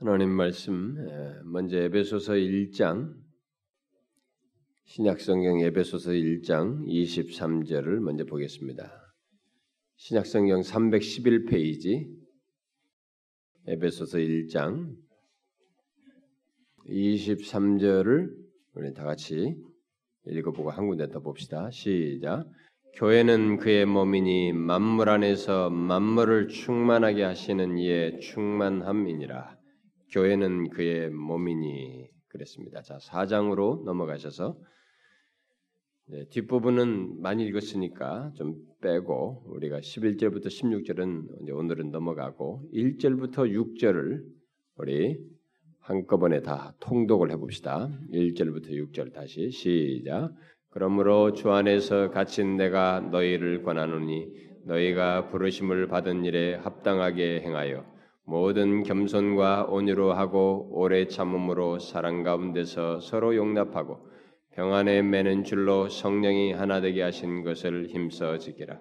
하나님 말씀 먼저 에베소서 1장 신약성경 에베소서 1장 23절을 먼저 보겠습니다. 신약성경 311페이지 에베소서 1장 23절을 우리 다 같이 읽어보고 한 군데 더 봅시다. 시작. 교회는 그의 몸이니 만물 안에서 만물을 충만하게 하시는 이의 충만함이니라. 교회는 그의 몸이니 그랬습니다. 자, 4장으로 넘어가셔서 네, 뒷부분은 많이 읽었으니까 좀 빼고 우리가 11절부터 16절은 오늘은 넘어가고 1절부터 6절을 우리 한꺼번에 다 통독을 해봅시다. 1절부터 6절 다시 시작. 그러므로 주 안에서 갇힌 내가 너희를 권하노니 너희가 부르심을 받은 일에 합당하게 행하여 모든 겸손과 온유로 하고 오래 참음으로 사랑 가운데서 서로 용납하고 평안에 매는 줄로 성령이 하나 되게 하신 것을 힘써 지키라.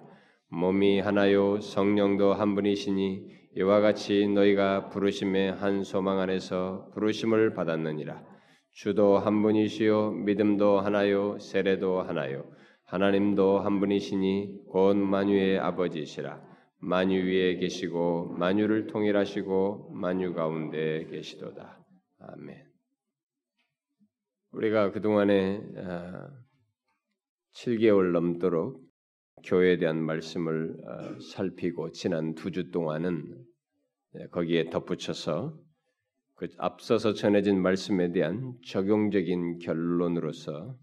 몸이 하나요 성령도 한 분이시니 이와 같이 너희가 부르심의 한 소망 안에서 부르심을 받았느니라. 주도 한 분이시요 믿음도 하나요 세례도 하나요 하나님도 한 분이시니 곧 만유의 아버지시라. 만유 위에 계시고 만유를 통일하시고 만유 가운데 계시도다. 아멘. 우리가 그동안에 7개월 아, 넘도록 교회에 대한 말씀을 아, 살피고 지난 두 주 동안은 네, 거기에 덧붙여서 그 앞서서 전해진 말씀에 대한 적용적인 결론으로서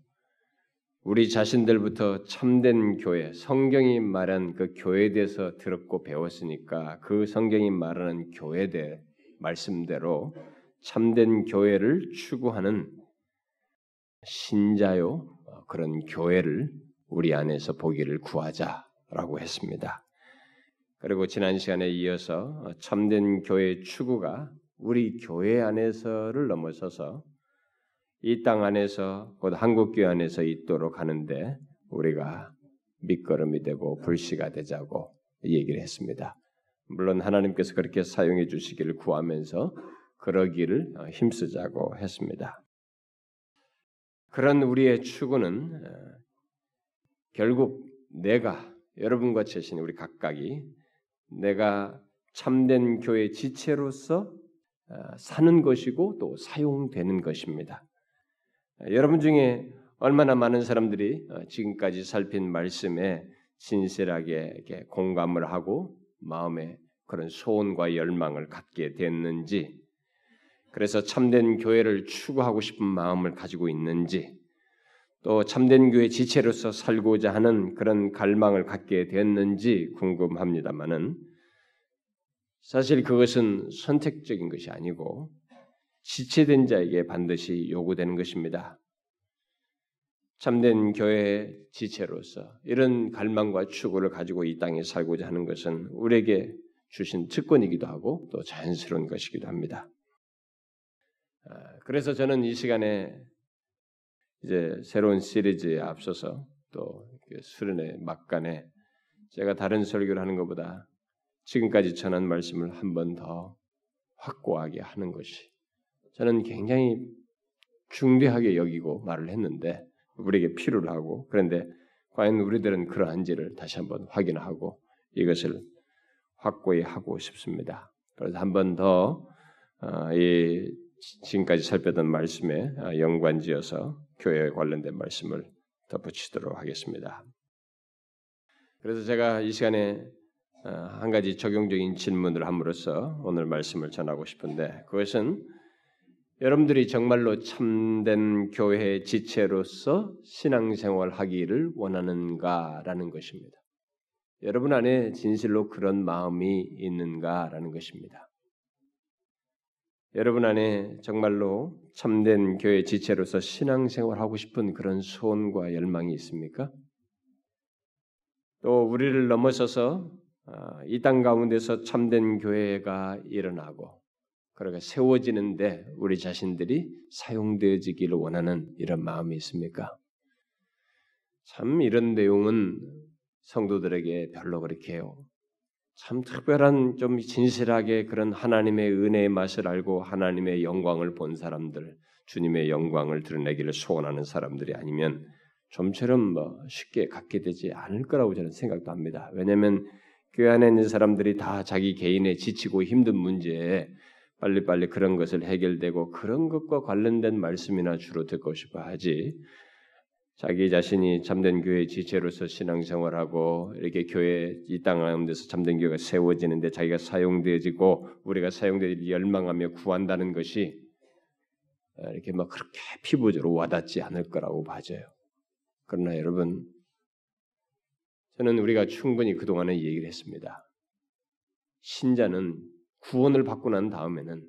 우리 자신들부터 참된 교회, 성경이 말한 그 교회에 대해서 들었고 배웠으니까 그 성경이 말하는 교회에 대해 말씀대로 참된 교회를 추구하는 신자요 그런 교회를 우리 안에서 보기를 구하자라고 했습니다. 그리고 지난 시간에 이어서 참된 교회 추구가 우리 교회 안에서를 넘어서서 이 땅 안에서 곧 한국교회 안에서 있도록 하는데 우리가 밑거름이 되고 불씨가 되자고 얘기를 했습니다. 물론 하나님께서 그렇게 사용해 주시기를 구하면서 그러기를 힘쓰자고 했습니다. 그런 우리의 추구는 어, 결국 내가 여러분과 제신 우리 각각이 내가 참된 교회 지체로서 어, 사는 것이고 또 사용되는 것입니다. 여러분 중에 얼마나 많은 사람들이 어, 지금까지 살핀 말씀에 진실하게 공감을 하고 마음에 그런 소원과 열망을 갖게 됐는지, 그래서 참된 교회를 추구하고 싶은 마음을 가지고 있는지, 또 참된 교회 지체로서 살고자 하는 그런 갈망을 갖게 됐는지 궁금합니다만은 사실 그것은 선택적인 것이 아니고 지체된 자에게 반드시 요구되는 것입니다. 참된 교회 지체로서 이런 갈망과 추구를 가지고 이 땅에 살고자 하는 것은 우리에게 주신 특권이기도 하고 또 자연스러운 것이기도 합니다. 아, 그래서 저는 이 시간에 이제 새로운 시리즈에 앞서서 또 수련의 막간에 제가 다른 설교를 하는 것보다 지금까지 전한 말씀을 한 번 더 확고하게 하는 것이 저는 굉장히 중대하게 여기고 말을 했는데 우리에게 필요를 하고 그런데 과연 우리들은 그러한지를 다시 한번 확인하고 이것을 확고히 하고 싶습니다. 그래서 한 번 더이 어, 지금까지 살펴던 말씀에 어, 연관지어서 교회에 관련된 말씀을 덧붙이도록 하겠습니다. 그래서 제가 이 시간에 어, 한 가지 적용적인 질문을 함으로써 오늘 말씀을 전하고 싶은데 그것은 여러분들이 정말로 참된 교회의 지체로서 신앙생활 하기를 원하는가라는 것입니다. 여러분 안에 진실로 그런 마음이 있는가라는 것입니다. 여러분 안에 정말로 참된 교회 지체로서 신앙생활 하고 싶은 그런 소원과 열망이 있습니까? 또 우리를 넘어서서 아, 이땅 가운데서 참된 교회가 일어나고 그러니까 세워지는데 우리 자신들이 사용되어지기를 원하는 이런 마음이 있습니까? 참 이런 내용은 성도들에게 별로 그렇게 참 특별한 좀 진실하게 그런 하나님의 은혜의 맛을 알고 하나님의 영광을 본 사람들, 주님의 영광을 드러내기를 소원하는 사람들이 아니면 좀처럼 뭐 쉽게 갖게 되지 않을 거라고 저는 생각도 합니다. 왜냐하면 교회 안에 있는 사람들이 다 자기 개인의 지치고 힘든 문제에 빨리빨리 그런 것을 해결되고 그런 것과 관련된 말씀이나 주로 듣고 싶어 하지. 자기 자신이 참된 교회 지체로서 신앙생활하고 이렇게 교회 이 땅 가운데서 참된 교회가 세워지는데 자기가 사용되어지고 우리가 사용되길 열망하며 구한다는 것이 이렇게 막 그렇게 피부적으로 와닿지 않을 거라고 봐져요. 그러나 여러분, 저는 우리가 충분히 그동안에 얘기를 했습니다. 신자는 구원을 받고 난 다음에는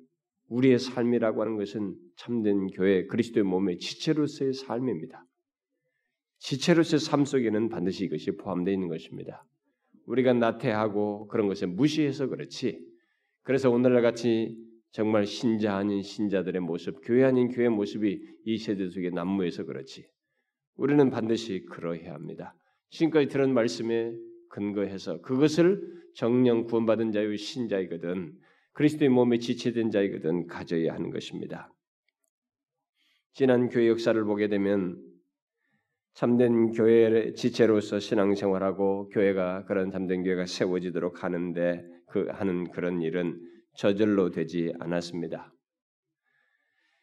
우리의 삶이라고 하는 것은 참된 교회 그리스도의 몸의 지체로서의 삶입니다. 지체로서의 삶 속에는 반드시 이것이 포함되어 있는 것입니다. 우리가 나태하고 그런 것을 무시해서 그렇지. 그래서 오늘날 같이 정말 신자 아닌 신자들의 모습, 교회 아닌 교회 모습이 이 세대 속에 난무해서 그렇지. 우리는 반드시 그러해야 합니다. 지금까지 들은 말씀에 근거해서 그것을 정령 구원받은 자의 신자이거든 그리스도의 몸에 지체된 자이거든 가져야 하는 것입니다. 지난 교회 역사를 보게 되면 참된 교회의 지체로서 신앙생활하고 교회가 그런 참된 교회가 세워지도록 하는데 그 하는 그런 일은 저절로 되지 않았습니다.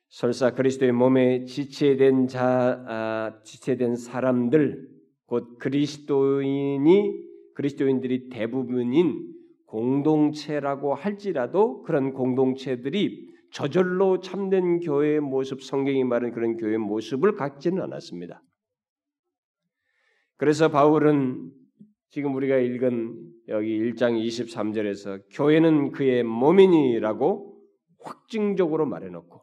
설사 그리스도의 몸에 지체된 자, 아, 지체된 사람들, 곧 그리스도인이 그리스도인들이 대부분인 공동체라고 할지라도 그런 공동체들이 저절로 참된 교회의 모습, 성경이 말하는 그런 교회의 모습을 갖지는 않았습니다. 그래서 바울은 지금 우리가 읽은 여기 1장 23절에서 교회는 그의 몸이니라고 확증적으로 말해놓고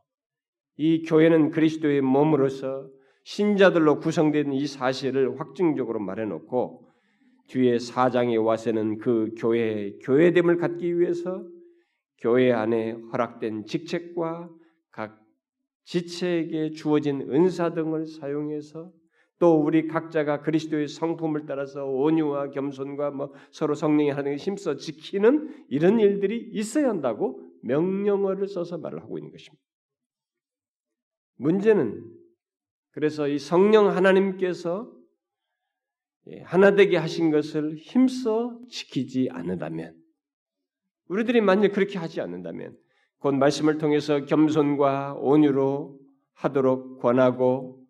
이 교회는 그리스도의 몸으로서 신자들로 구성된 이 사실을 확증적으로 말해놓고 뒤에 사장에 와서는 그 교회의 교회됨을 갖기 위해서 교회 안에 허락된 직책과 각 지체에게 주어진 은사 등을 사용해서 또 우리 각자가 그리스도의 성품을 따라서 온유와 겸손과 뭐 서로 성령의 하나님을 힘써 지키는 이런 일들이 있어야 한다고 명령어를 써서 말을 하고 있는 것입니다. 문제는 그래서 이 성령 하나님께서 예, 하나 되게 하신 것을 힘써 지키지 않는다면 우리들이 만약 그렇게 하지 않는다면 곧 말씀을 통해서 겸손과 온유로 하도록 권하고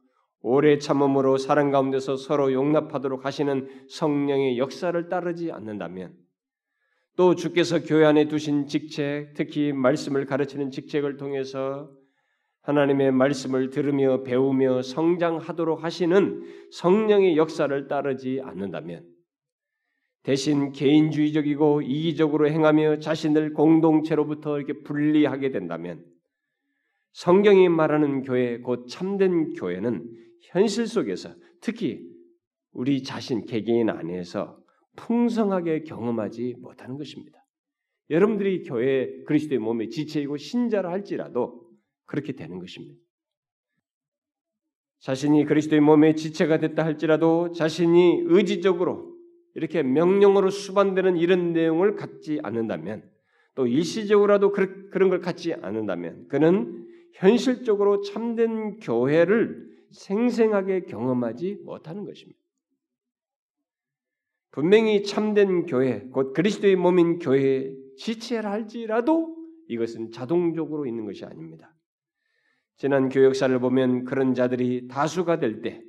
오래 참음으로 사랑 가운데서 서로 용납하도록 하시는 성령의 역사를 따르지 않는다면 또 주께서 교회 안에 두신 직책, 특히 말씀을 가르치는 직책을 통해서 하나님의 말씀을 들으며 배우며 성장하도록 하시는 성령의 역사를 따르지 않는다면 대신 개인주의적이고 이기적으로 행하며 자신을 공동체로부터 이렇게 분리하게 된다면 성경이 말하는 교회 곧 참된 교회는 현실 속에서 특히 우리 자신 개개인 안에서 풍성하게 경험하지 못하는 것입니다. 여러분들이 교회 그리스도의 몸의 지체이고 신자라 할지라도 그렇게 되는 것입니다. 자신이 그리스도의 몸의 지체가 됐다 할지라도 자신이 의지적으로 이렇게 명령으로 수반되는 이런 내용을 갖지 않는다면 또 일시적으로라도 그런 걸 갖지 않는다면 그는 현실적으로 참된 교회를 생생하게 경험하지 못하는 것입니다. 분명히 참된 교회, 곧 그리스도의 몸인 교회의 지체라 할지라도 이것은 자동적으로 있는 것이 아닙니다. 지난 교역사를 보면 그런 자들이 다수가 될 때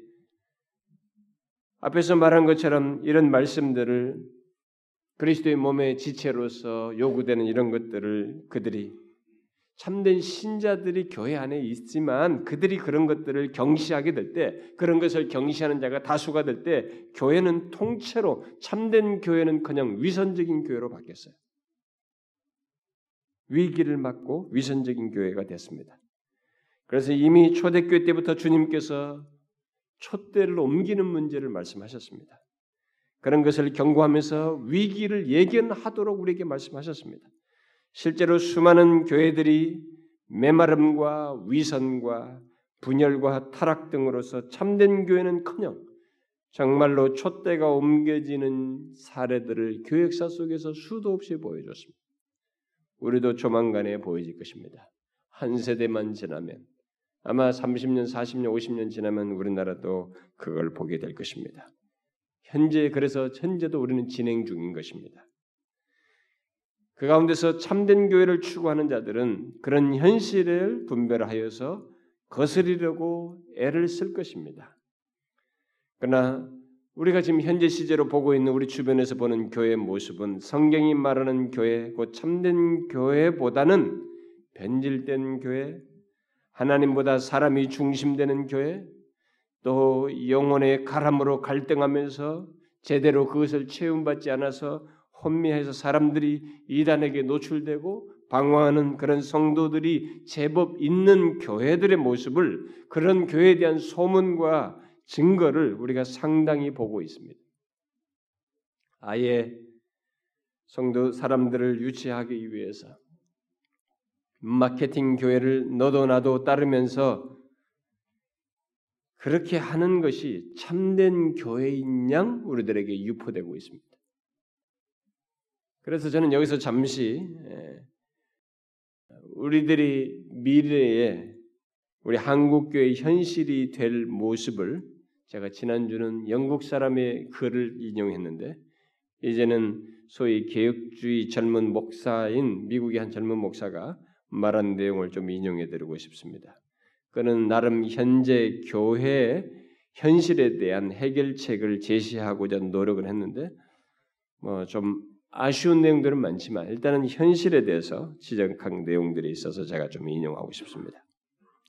앞에서 말한 것처럼 이런 말씀들을 그리스도의 몸의 지체로서 요구되는 이런 것들을 그들이 참된 신자들이 교회 안에 있지만 그들이 그런 것들을 경시하게 될 때, 그런 것을 경시하는 자가 다수가 될 때, 교회는 통째로 참된 교회는 그냥 위선적인 교회로 바뀌었어요. 위기를 맞고 위선적인 교회가 됐습니다. 그래서 이미 초대교회 때부터 주님께서 촛대를 옮기는 문제를 말씀하셨습니다. 그런 것을 경고하면서 위기를 예견하도록 우리에게 말씀하셨습니다. 실제로 수많은 교회들이 메마름과 위선과 분열과 타락 등으로서 참된 교회는커녕 정말로 촛대가 옮겨지는 사례들을 교 역사 속에서 수도 없이 보여줬습니다. 우리도 조만간에 보여질 것입니다. 한 세대만 지나면 아마 30년, 40년, 50년 지나면 우리나라도 그걸 보게 될 것입니다. 현재 그래서 현재도 우리는 진행 중인 것입니다. 그 가운데서 참된 교회를 추구하는 자들은 그런 현실을 분별하여서 거스리려고 애를 쓸 것입니다. 그러나 우리가 지금 현재 시제로 보고 있는 우리 주변에서 보는 교회의 모습은 성경이 말하는 교회, 곧 참된 교회보다는 변질된 교회, 하나님보다 사람이 중심되는 교회, 또 영혼의 가람으로 갈등하면서 제대로 그것을 체험받지 않아서 혼미해서 사람들이 이단에게 노출되고 방황하는 그런 성도들이 제법 있는 교회들의 모습을 그런 교회에 대한 소문과 증거를 우리가 상당히 보고 있습니다. 아예 성도 사람들을 유치하기 위해서 마케팅 교회를 너도 나도 따르면서 그렇게 하는 것이 참된 교회인 양 우리들에게 유포되고 있습니다. 그래서 저는 여기서 잠시 예, 우리들이 미래에 우리 한국 교회 현실이 될 모습을 제가 지난주는 영국 사람의 글을 인용했는데 이제는 소위 개혁주의 젊은 목사인 미국의 한 젊은 목사가 말한 내용을 좀 인용해 드리고 싶습니다. 그는 나름 현재 교회 현실에 대한 해결책을 제시하고자 노력을 했는데 뭐 좀 아쉬운 내용들은 많지만 일단은 현실에 대해서 지적한 내용들이 있어서 제가 좀 인용하고 싶습니다.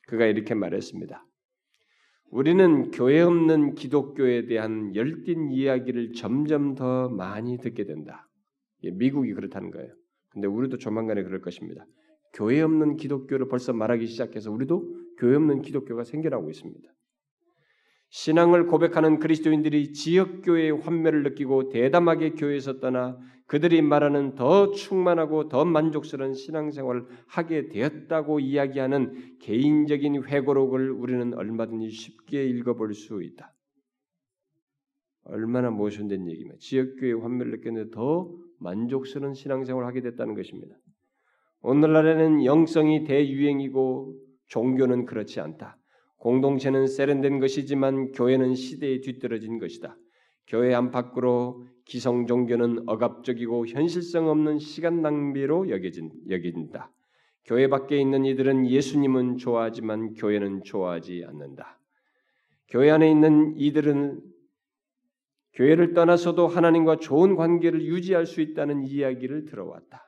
그가 이렇게 말했습니다. 우리는 교회 없는 기독교에 대한 열띤 이야기를 점점 더 많이 듣게 된다. 미국이 그렇다는 거예요. 근데 우리도 조만간에 그럴 것입니다. 교회 없는 기독교를 벌써 말하기 시작해서 우리도 교회 없는 기독교가 생겨나고 있습니다. 신앙을 고백하는 그리스도인들이 지역 교회의 환멸을 느끼고 대담하게 교회에서 떠나 그들이 말하는 더 충만하고 더 만족스러운 신앙생활을 하게 되었다고 이야기하는 개인적인 회고록을 우리는 얼마든지 쉽게 읽어볼 수 있다. 얼마나 모순된 얘기면 지역교회 환멸을 느꼈는데 더 만족스러운 신앙생활을 하게 됐다는 것입니다. 오늘날에는 영성이 대유행이고 종교는 그렇지 않다. 공동체는 세련된 것이지만 교회는 시대에 뒤떨어진 것이다. 교회 안팎으로 기성 종교는 억압적이고 현실성 없는 시간 낭비로 여겨진, 여긴다. 교회 밖에 있는 이들은 예수님은 좋아하지만 교회는 좋아하지 않는다. 교회 안에 있는 이들은 교회를 떠나서도 하나님과 좋은 관계를 유지할 수 있다는 이야기를 들어왔다.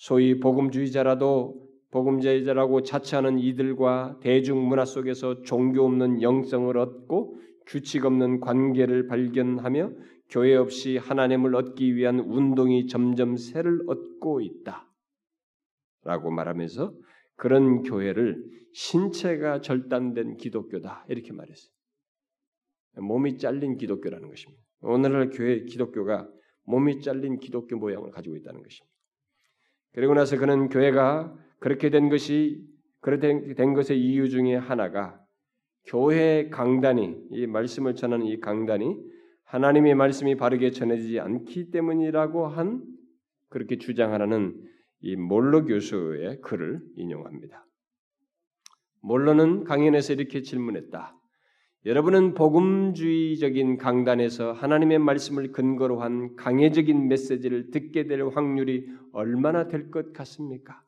소위 복음주의자라도 복음주의자라고 자처하는 이들과 대중 문화 속에서 종교 없는 영성을 얻고 규칙 없는 관계를 발견하며 교회 없이 하나님을 얻기 위한 운동이 점점 새를 얻고 있다. 라고 말하면서 그런 교회를 신체가 절단된 기독교다. 이렇게 말했어요. 몸이 잘린 기독교라는 것입니다. 오늘날 교회 기독교가 몸이 잘린 기독교 모양을 가지고 있다는 것입니다. 그리고 나서 그는 교회가 그렇게 된 것이 그렇게 된 것의 이유 중에 하나가 교회 강단이 이 말씀을 전하는 이 강단이 하나님의 말씀이 바르게 전해지지 않기 때문이라고 한 그렇게 주장하라는 이 몰로 교수의 글을 인용합니다. 몰로는 강연에서 이렇게 질문했다. 여러분은 복음주의적인 강단에서 하나님의 말씀을 근거로 한 강해적인 메시지를 듣게 될 확률이 얼마나 될 것 같습니까?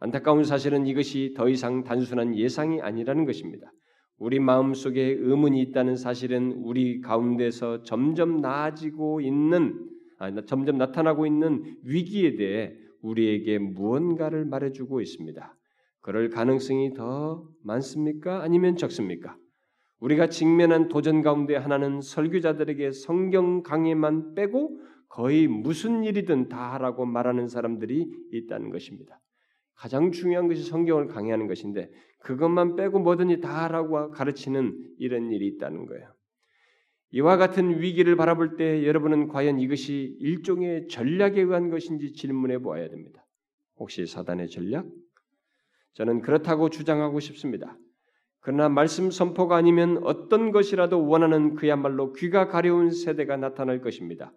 안타까운 사실은 이것이 더 이상 단순한 예상이 아니라는 것입니다. 우리 마음 속에 의문이 있다는 사실은 우리 가운데서 점점 나아지고 있는 아, 점점 나타나고 있는 위기에 대해 우리에게 무언가를 말해주고 있습니다. 그럴 가능성이 더 많습니까? 아니면 적습니까? 우리가 직면한 도전 가운데 하나는 설교자들에게 성경 강의만 빼고 거의 무슨 일이든 다 하라고 말하는 사람들이 있다는 것입니다. 가장 중요한 것이 성경을 강의하는 것인데 그것만 빼고 뭐든지 다 하라고 가르치는 이런 일이 있다는 거예요. 이와 같은 위기를 바라볼 때 여러분은 과연 이것이 일종의 전략에 의한 것인지 질문해 보아야 됩니다. 혹시 사단의 전략? 저는 그렇다고 주장하고 싶습니다. 그러나 말씀 선포가 아니면 어떤 것이라도 원하는 그야말로 귀가 가려운 세대가 나타날 것입니다.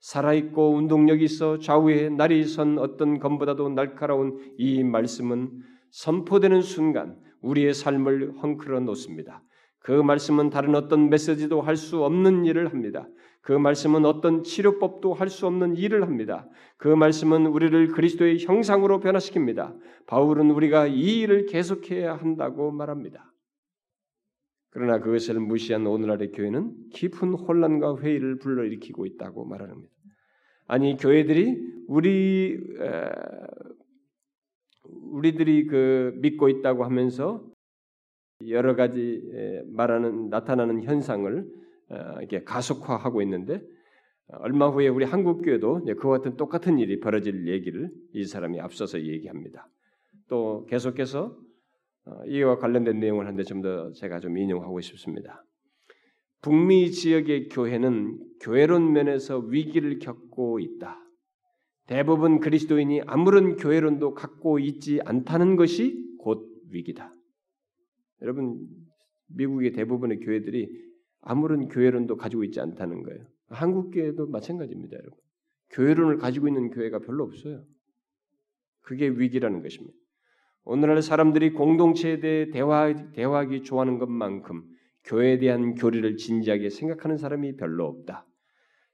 살아있고 운동력이 있어 좌우에 날이 선 어떤 검보다도 날카로운 이 말씀은 선포되는 순간 우리의 삶을 헝클어 놓습니다. 그 말씀은 다른 어떤 메시지도 할 수 없는 일을 합니다. 그 말씀은 어떤 치료법도 할 수 없는 일을 합니다. 그 말씀은 우리를 그리스도의 형상으로 변화시킵니다. 바울은 우리가 이 일을 계속해야 한다고 말합니다. 그러나 그것을 무시한 오늘날의 교회는 깊은 혼란과 회의를 불러일으키고 있다고 말합니다. 아니 교회들이 우리 에, 우리들이 그 믿고 있다고 하면서 여러 가지 말하는 나타나는 현상을 어, 이렇게 가속화하고 있는데 얼마 후에 우리 한국 교회도 그와 같은 똑같은 일이 벌어질 얘기를 이 사람이 앞서서 얘기합니다. 또 계속해서 어, 이와 관련된 내용을 한데 좀 더 제가 좀 인용하고 싶습니다. 북미 지역의 교회는 교회론 면에서 위기를 겪고 있다. 대부분 그리스도인이 아무런 교회론도 갖고 있지 않다는 것이 곧 위기다. 여러분 미국의 대부분의 교회들이 아무런 교회론도 가지고 있지 않다는 거예요. 한국 교회도 마찬가지입니다, 여러분. 교회론을 가지고 있는 교회가 별로 없어요. 그게 위기라는 것입니다. 오늘날 사람들이 공동체에 대해 대화, 대화하기 좋아하는 것만큼 교회에 대한 교리를 진지하게 생각하는 사람이 별로 없다.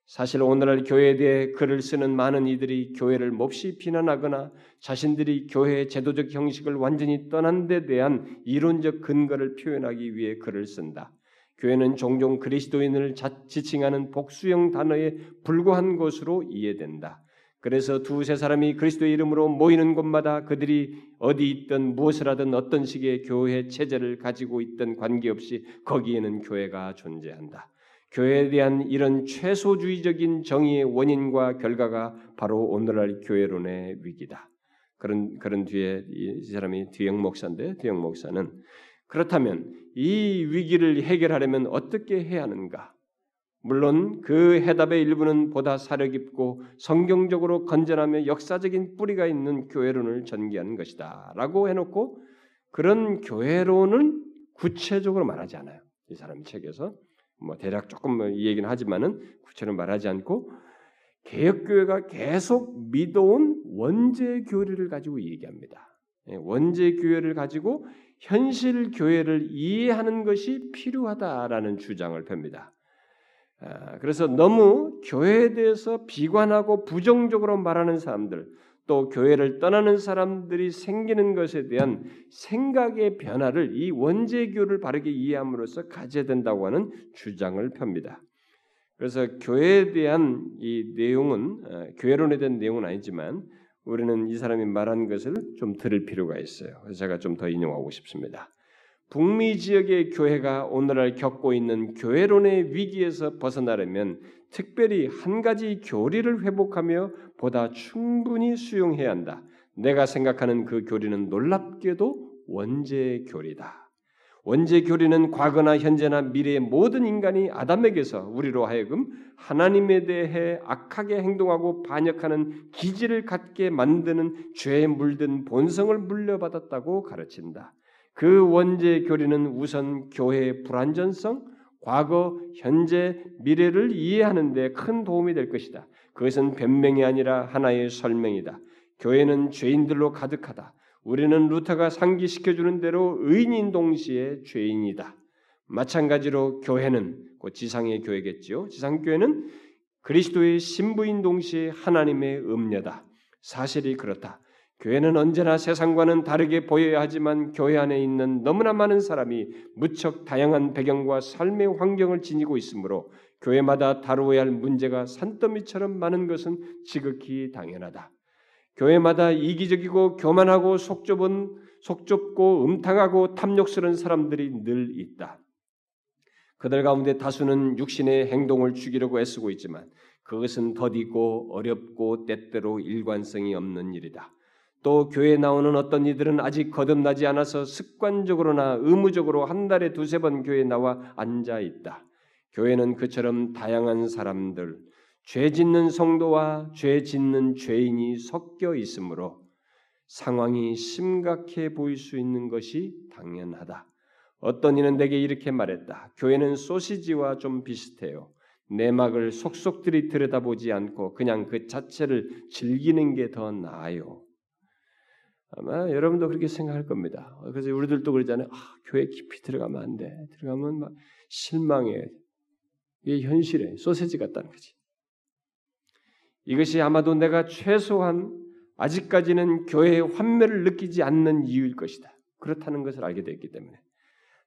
사실 오늘날 교회에 대해 글을 쓰는 많은 이들이 교회를 몹시 비난하거나 자신들이 교회의 제도적 형식을 완전히 떠난 데 대한 이론적 근거를 표현하기 위해 글을 쓴다. 교회는 종종 그리스도인을 지칭하는 복수형 단어에 불과한 것으로 이해된다. 그래서 두세 사람이 그리스도의 이름으로 모이는 곳마다 그들이 어디 있든 무엇을 하든 어떤 식의 교회 체제를 가지고 있든 관계없이 거기에는 교회가 존재한다. 교회에 대한 이런 최소주의적인 정의의 원인과 결과가 바로 오늘날 교회론의 위기다. 그런 그런 뒤에 이 사람이 뒤영 목사인데 뒤영 목사는 그렇다면 이 위기를 해결하려면 어떻게 해야 하는가? 물론 그 해답의 일부는 보다 사려 깊고 성경적으로 건전하며 역사적인 뿌리가 있는 교회론을 전개하는 것이다 라고 해놓고 그런 교회론은 구체적으로 말하지 않아요. 이 사람 책에서 뭐 대략 조금 뭐이 얘기는 하지만은 구체로 말하지 않고 개혁교회가 계속 믿어온 원죄 교리를 가지고 얘기합니다. 예, 원죄 교회를 가지고 현실 교회를 이해하는 것이 필요하다라는 주장을 펴니다. 아, 그래서 너무 교회에 대해서 비관하고 부정적으로 말하는 사람들, 또 교회를 떠나는 사람들이 생기는 것에 대한 생각의 변화를 이 원죄교를 바르게 이해함으로써 가져야 된다고 하는 주장을 펴니다. 그래서 교회에 대한 이 내용은 어, 교회론에 대한 내용은 아니지만 우리는 이 사람이 말한 것을 좀 들을 필요가 있어요. 그래서 제가 좀 더 인용하고 싶습니다. 북미 지역의 교회가 오늘날 겪고 있는 교회론의 위기에서 벗어나려면 특별히 한 가지 교리를 회복하며 보다 충분히 수용해야 한다. 내가 생각하는 그 교리는 놀랍게도 원죄 교리다. 원죄 교리는 과거나 현재나 미래의 모든 인간이 아담에게서 우리로 하여금 하나님에 대해 악하게 행동하고 반역하는 기질을 갖게 만드는 죄에 물든 본성을 물려받았다고 가르친다. 그 원죄 교리는 우선 교회의 불완전성, 과거, 현재, 미래를 이해하는 데 큰 도움이 될 것이다. 그것은 변명이 아니라 하나의 설명이다. 교회는 죄인들로 가득하다. 우리는 루터가 상기시켜 주는 대로 의인인 동시에 죄인이다. 마찬가지로 교회는 곧 지상의 교회겠지요. 지상 교회는 그리스도의 신부인 동시에 하나님의 음녀다. 사실이 그렇다. 교회는 언제나 세상과는 다르게 보여야 하지만 교회 안에 있는 너무나 많은 사람이 무척 다양한 배경과 삶의 환경을 지니고 있으므로 교회마다 다루어야 할 문제가 산더미처럼 많은 것은 지극히 당연하다. 교회마다 이기적이고 교만하고 속 좁은 속 좁고 음탕하고 탐욕스러운 사람들이 늘 있다. 그들 가운데 다수는 육신의 행동을 죽이려고 애쓰고 있지만 그것은 더디고 어렵고 때때로 일관성이 없는 일이다. 또 교회에 나오는 어떤 이들은 아직 거듭나지 않아서 습관적으로나 의무적으로 한 달에 두세 번 교회에 나와 앉아 있다. 교회는 그처럼 다양한 사람들, 죄 짓는 성도와 죄 짓는 죄인이 섞여 있으므로 상황이 심각해 보일 수 있는 것이 당연하다. 어떤 이는 내게 이렇게 말했다. 교회는 소시지와 좀 비슷해요. 내막을 속속들이 들여다보지 않고 그냥 그 자체를 즐기는 게 더 나아요. 아마 여러분도 그렇게 생각할 겁니다. 그래서 우리들도 그러잖아요. 아, 교회 깊이 들어가면 안 돼. 들어가면 막 실망해. 이게 현실에 소세지 같다는 거지. 이것이 아마도 내가 최소한 아직까지는 교회의 환멸을 느끼지 않는 이유일 것이다. 그렇다는 것을 알게 됐기 때문에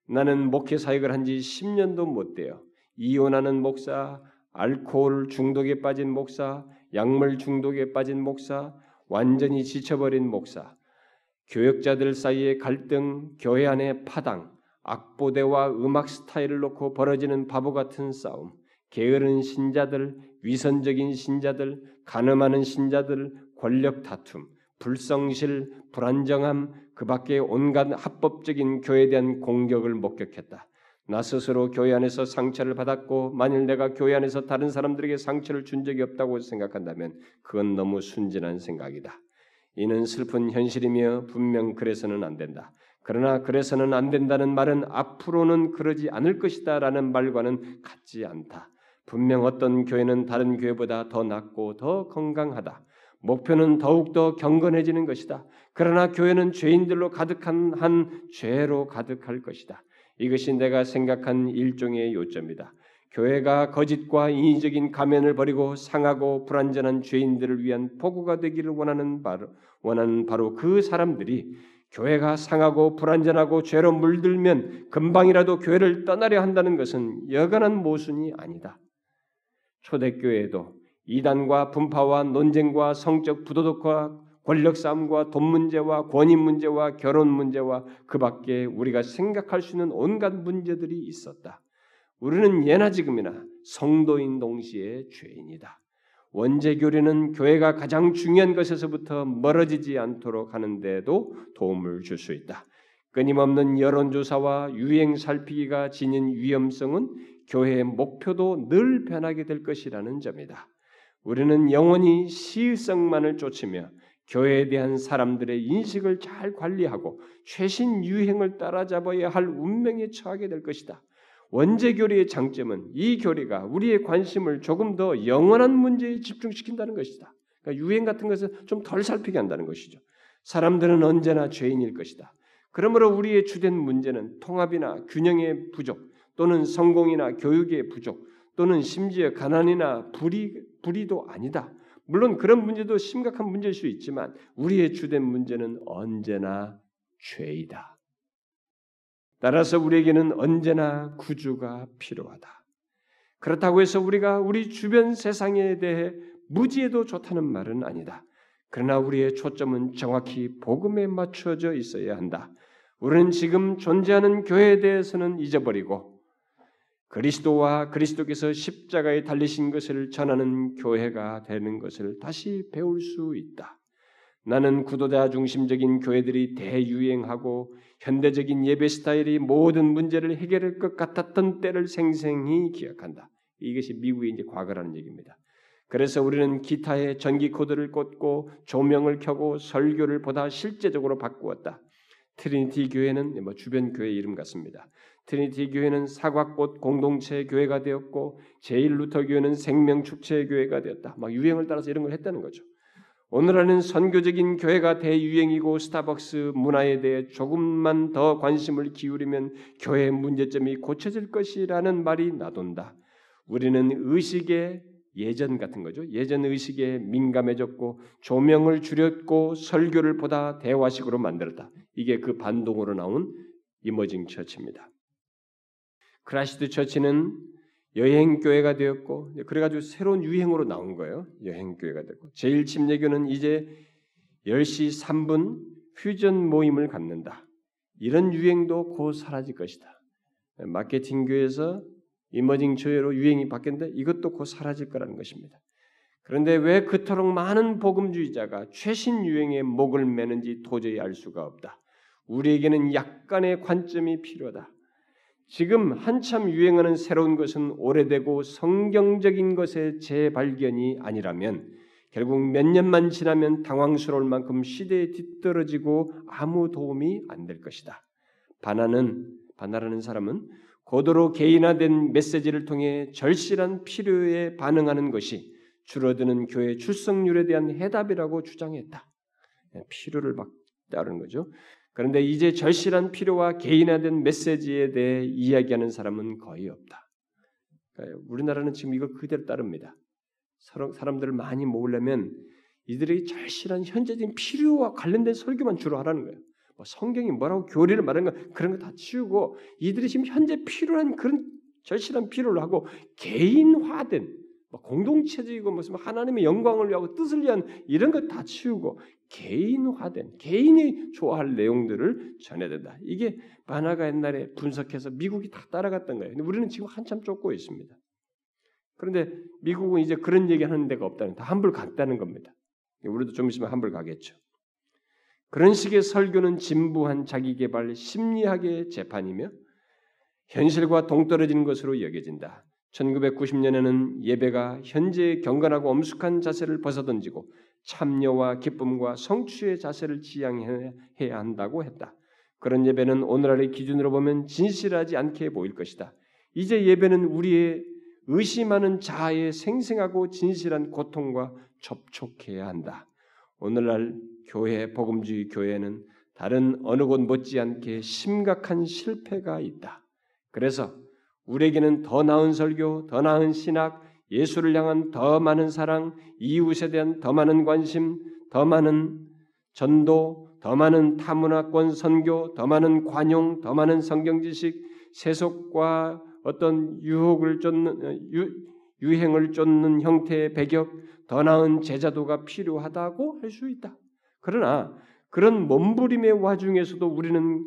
나는 목회 사역을 한 지 10년도 못 돼요. 이혼하는 목사, 알코올 중독에 빠진 목사, 약물 중독에 빠진 목사, 완전히 지쳐버린 목사, 교역자들 사이의 갈등, 교회 안의 파당, 악보대와 음악 스타일을 놓고 벌어지는 바보 같은 싸움, 게으른 신자들, 위선적인 신자들, 가늠하는 신자들, 권력 다툼, 불성실, 불안정함, 그 밖에 온갖 합법적인 교회에 대한 공격을 목격했다. 나 스스로 교회 안에서 상처를 받았고 만일 내가 교회 안에서 다른 사람들에게 상처를 준 적이 없다고 생각한다면 그건 너무 순진한 생각이다. 이는 슬픈 현실이며 분명 그래서는 안 된다. 그러나 그래서는 안 된다는 말은 앞으로는 그러지 않을 것이다라는 말과는 같지 않다. 분명 어떤 교회는 다른 교회보다 더 낫고 더 건강하다. 목표는 더욱더 경건해지는 것이다. 그러나 교회는 죄인들로 가득한 한 죄로 가득할 것이다. 이것이 내가 생각한 일종의 요점이다. 교회가 거짓과 인위적인 가면을 버리고 상하고 불완전한 죄인들을 위한 포구가 되기를 원하는 바로 원하는 바로 그 사람들이 교회가 상하고 불완전하고 죄로 물들면 금방이라도 교회를 떠나려 한다는 것은 여간한 모순이 아니다. 초대교회에도 이단과 분파와 논쟁과 성적 부도덕과 권력 싸움과 돈 문제와 권위 문제와 결혼 문제와 그 밖에 우리가 생각할 수 있는 온갖 문제들이 있었다. 우리는 예나 지금이나 성도인 동시에 죄인이다. 원죄 교리는 교회가 가장 중요한 것에서부터 멀어지지 않도록 하는데도 도움을 줄 수 있다. 끊임없는 여론조사와 유행 살피기가 지닌 위험성은 교회의 목표도 늘 변하게 될 것이라는 점이다. 우리는 영원히 시의성만을 쫓으며 교회에 대한 사람들의 인식을 잘 관리하고 최신 유행을 따라잡아야 할 운명에 처하게 될 것이다. 원죄 교리의 장점은 이 교리가 우리의 관심을 조금 더 영원한 문제에 집중시킨다는 것이다. 그러니까 유행 같은 것을 좀덜 살피게 한다는 것이죠. 사람들은 언제나 죄인일 것이다. 그러므로 우리의 주된 문제는 통합이나 균형의 부족, 또는 성공이나 교육의 부족, 또는 심지어 가난이나 불의, 불의도 아니다. 물론 그런 문제도 심각한 문제일 수 있지만 우리의 주된 문제는 언제나 죄이다. 따라서 우리에게는 언제나 구주가 필요하다. 그렇다고 해서 우리가 우리 주변 세상에 대해 무지해도 좋다는 말은 아니다. 그러나 우리의 초점은 정확히 복음에 맞춰져 있어야 한다. 우리는 지금 존재하는 교회에 대해서는 잊어버리고 그리스도와 그리스도께서 십자가에 달리신 것을 전하는 교회가 되는 것을 다시 배울 수 있다. 나는 구도자 중심적인 교회들이 대유행하고 현대적인 예배 스타일이 모든 문제를 해결할 것 같았던 때를 생생히 기억한다. 이것이 미국의 이제 과거라는 얘기입니다. 그래서 우리는 기타에 전기 코드를 꽂고 조명을 켜고 설교를 보다 실제적으로 바꾸었다. 트리니티 교회는 뭐 주변 교회 이름 같습니다. 트리니티 교회는 사과꽃 공동체 교회가 되었고 제일 루터 교회는 생명 축제 교회가 되었다. 막 유행을 따라서 이런 걸 했다는 거죠. 오늘날은 선교적인 교회가 대유행이고 스타벅스 문화에 대해 조금만 더 관심을 기울이면 교회의 문제점이 고쳐질 것이라는 말이 나돈다. 우리는 의식의 예전 같은 거죠. 예전 의식에 민감해졌고 조명을 줄였고 설교를 보다 대화식으로 만들었다. 이게 그 반동으로 나온 emerging church입니다. Christ Church는 여행 교회가 되었고 그래가지고 새로운 유행으로 나온 거예요. 여행 교회가 됐고 제일 침례교는 이제 10시 3분 퓨전 모임을 갖는다. 이런 유행도 곧 사라질 것이다. 마케팅 교회에서 이머징 교회로 유행이 바뀌는데 이것도 곧 사라질 거라는 것입니다. 그런데 왜 그토록 많은 복음주의자가 최신 유행에 목을 매는지 도저히 알 수가 없다. 우리에게는 약간의 관점이 필요하다. 지금 한참 유행하는 새로운 것은 오래되고 성경적인 것의 재발견이 아니라면 결국 몇 년만 지나면 당황스러울 만큼 시대에 뒤떨어지고 아무 도움이 안 될 것이다. 바나는 반나라는 사람은 고도로 개인화된 메시지를 통해 절실한 필요에 반응하는 것이 줄어드는 교회 출석률에 대한 해답이라고 주장했다. 예, 필요를 막 따르는 거죠. 그런데 이제 절실한 필요와 개인화된 메시지에 대해 이야기하는 사람은 거의 없다. 그러니까 우리나라는 지금 이거 그대로 따릅니다. 사람들을 많이 모으려면 이들의 절실한 현재적인 필요와 관련된 설교만 주로 하라는 거예요. 뭐 성경이 뭐라고 교리를 말하는 거 그런 거 다 치우고 이들이 지금 현재 필요한 그런 절실한 필요를 하고 개인화된 뭐 공동체적이고 무슨 하나님의 영광을 위하고 뜻을 위한 이런 것 다 치우고 개인화된 개인이 좋아할 내용들을 전해야 된다. 이게 바나가 옛날에 분석해서 미국이 다 따라갔던 거예요. 근데 우리는 지금 한참 쫓고 있습니다. 그런데 미국은 이제 그런 얘기 하는 데가 없다는 다 환불 갔다는 겁니다. 우리도 좀 있으면 환불 가겠죠. 그런 식의 설교는 진부한 자기개발 심리학의 재판이며 현실과 동떨어지는 것으로 여겨진다. 1990년에는 예배가 현재의 경건하고 엄숙한 자세를 벗어던지고 참여와 기쁨과 성취의 자세를 지향해야 한다고 했다. 그런 예배는 오늘날의 기준으로 보면 진실하지 않게 보일 것이다. 이제 예배는 우리의 의심하는 자아의 생생하고 진실한 고통과 접촉해야 한다. 오늘날 교회 복음주의 교회는 다른 어느 곳 못지않게 심각한 실패가 있다. 그래서 우리에게는 더 나은 설교, 더 나은 신학, 예수를 향한 더 많은 사랑, 이웃에 대한 더 많은 관심, 더 많은 전도, 더 많은 타문화권 선교, 더 많은 관용, 더 많은 성경 지식, 세속과 어떤 유혹을 쫓는 유, 유행을 쫓는 형태의 배격, 더 나은 제자도가 필요하다고 할 수 있다. 그러나 그런 몸부림의 와중에서도 우리는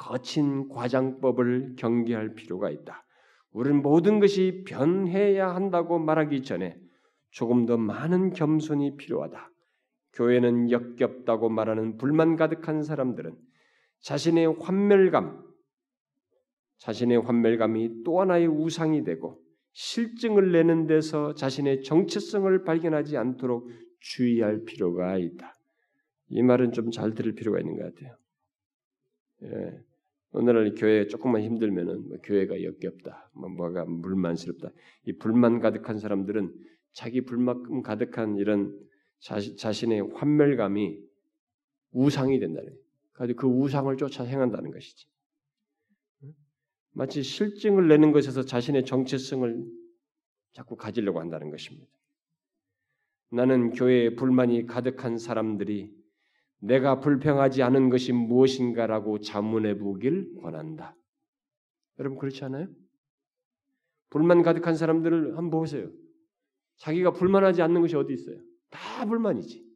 거친 과장법을 경계할 필요가 있다. 우리는 모든 것이 변해야 한다고 말하기 전에 조금 더 많은 겸손이 필요하다. 교회는 역겹다고 말하는 불만 가득한 사람들은 자신의 환멸감, 자신의 환멸감이 또 하나의 우상이 되고 실증을 내는 데서 자신의 정체성을 발견하지 않도록 주의할 필요가 있다. 이 말은 좀 잘 들을 필요가 있는 것 같아요. 예. 오늘날 교회 조금만 힘들면은 뭐 교회가 역겹다, 뭐 뭐가 불만스럽다. 이 불만 가득한 사람들은 자기 불만 가득한 이런 자시, 자신의 환멸감이 우상이 된다는 거예요. 그 우상을 쫓아 행한다는 것이지. 마치 실증을 내는 것에서 자신의 정체성을 자꾸 가지려고 한다는 것입니다. 나는 교회에 불만이 가득한 사람들이 내가 불평하지 않은 것이 무엇인가라고 자문해 보길 원한다. 여러분 그렇지 않아요? 불만 가득한 사람들을 한번 보세요. 자기가 불만하지 않는 것이 어디 있어요? 다 불만이지.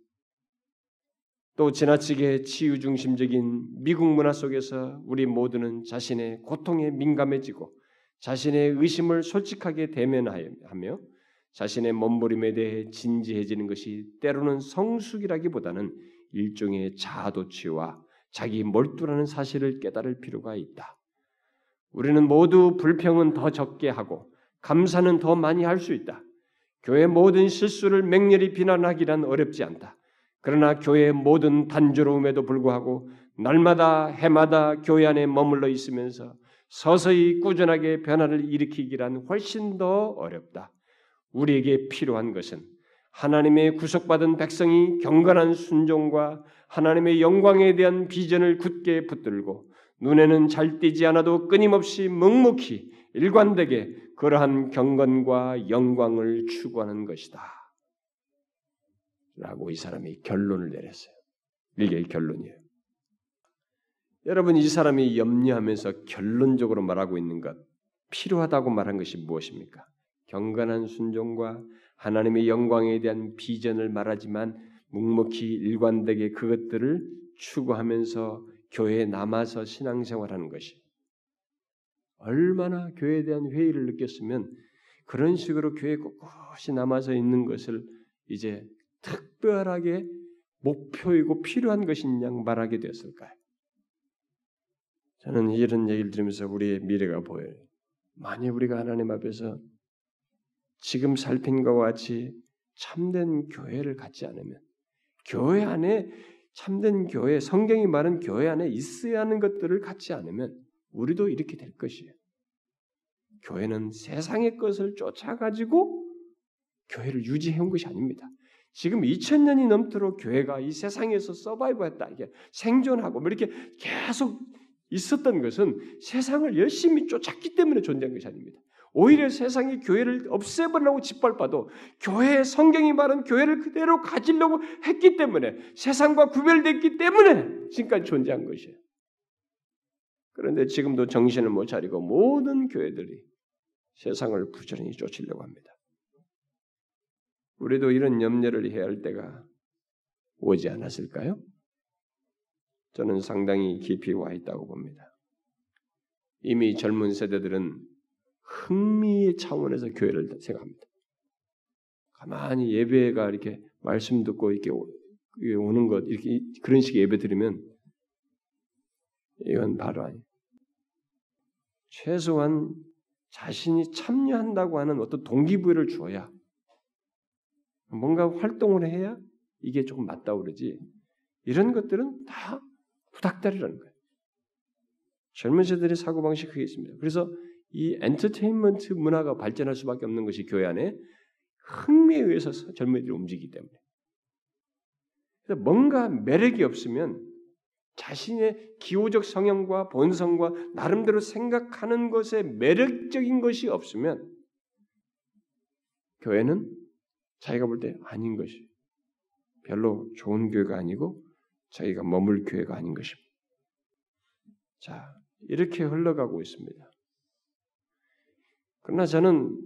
또 지나치게 치유 중심적인 미국 문화 속에서 우리 모두는 자신의 고통에 민감해지고 자신의 의심을 솔직하게 대면하며 자신의 몸부림에 대해 진지해지는 것이 때로는 성숙이라기보다는 일종의 자아도취와 자기 몰두라는 사실을 깨달을 필요가 있다. 우리는 모두 불평은 더 적게 하고 감사는 더 많이 할 수 있다. 교회 모든 실수를 맹렬히 비난하기란 어렵지 않다. 그러나 교회의 모든 단조로움에도 불구하고 날마다 해마다 교회 안에 머물러 있으면서 서서히 꾸준하게 변화를 일으키기란 훨씬 더 어렵다. 우리에게 필요한 것은 하나님의 구속받은 백성이 경건한 순종과 하나님의 영광에 대한 비전을 굳게 붙들고 눈에는 잘 띄지 않아도 끊임없이 묵묵히 일관되게 그러한 경건과 영광을 추구하는 것이다. 라고 이 사람이 결론을 내렸어요. 이게 결론이에요. 여러분 이 사람이 염려하면서 결론적으로 말하고 있는 것 필요하다고 말한 것이 무엇입니까? 경건한 순종과 하나님의 영광에 대한 비전을 말하지만 묵묵히 일관되게 그것들을 추구하면서 교회에 남아서 신앙생활하는 것이 얼마나 교회에 대한 회의를 느꼈으면 그런 식으로 교회에 꼿꼿이 남아서 있는 것을 이제 특별하게 목표이고 필요한 것이냐 말하게 되었을까요? 저는 이런 얘기를 들으면서 우리의 미래가 보여요. 만약 우리가 하나님 앞에서 지금 살핀 것과 같이 참된 교회를 갖지 않으면 교회 안에 참된 교회, 성경이 말한 교회 안에 있어야 하는 것들을 갖지 않으면 우리도 이렇게 될 것이에요. 교회는 세상의 것을 쫓아가지고 교회를 유지해 온 것이 아닙니다. 지금 2000년이 넘도록 교회가 이 세상에서 서바이브했다. 이게 생존하고 뭐 이렇게 계속 있었던 것은 세상을 열심히 쫓았기 때문에 존재한 것이 아닙니다. 오히려 세상이 교회를 없애버리려고 짓밟아도 교회 성경이 말한 교회를 그대로 가지려고 했기 때문에 세상과 구별됐기 때문에 지금까지 존재한 것이에요. 그런데 지금도 정신을 못 차리고 모든 교회들이 세상을 부지런히 쫓으려고 합니다. 우리도 이런 염려를 해야 할 때가 오지 않았을까요? 저는 상당히 깊이 와 있다고 봅니다. 이미 젊은 세대들은 흥미의 차원에서 교회를 생각합니다. 가만히 예배가 이렇게 말씀 듣고 이렇게 오는 것 이렇게 그런 식의 예배 드리면 이건 바로 아니. 최소한 자신이 참여한다고 하는 어떤 동기부여를 주어야 뭔가 활동을 해야 이게 조금 맞다 그러지. 이런 것들은 다 후닥다리라는 거예요. 젊은 세대의 사고방식이 그게 있습니다. 그래서 이 엔터테인먼트 문화가 발전할 수밖에 없는 것이 교회 안에 흥미에 의해서 젊은이들이 움직이기 때문에. 그래서 뭔가 매력이 없으면 자신의 기호적 성향과 본성과 나름대로 생각하는 것에 매력적인 것이 없으면 교회는 자기가 볼 때 아닌 것이 별로 좋은 교회가 아니고 자기가 머물 교회가 아닌 것입니다. 자, 이렇게 흘러가고 있습니다. 그러나 저는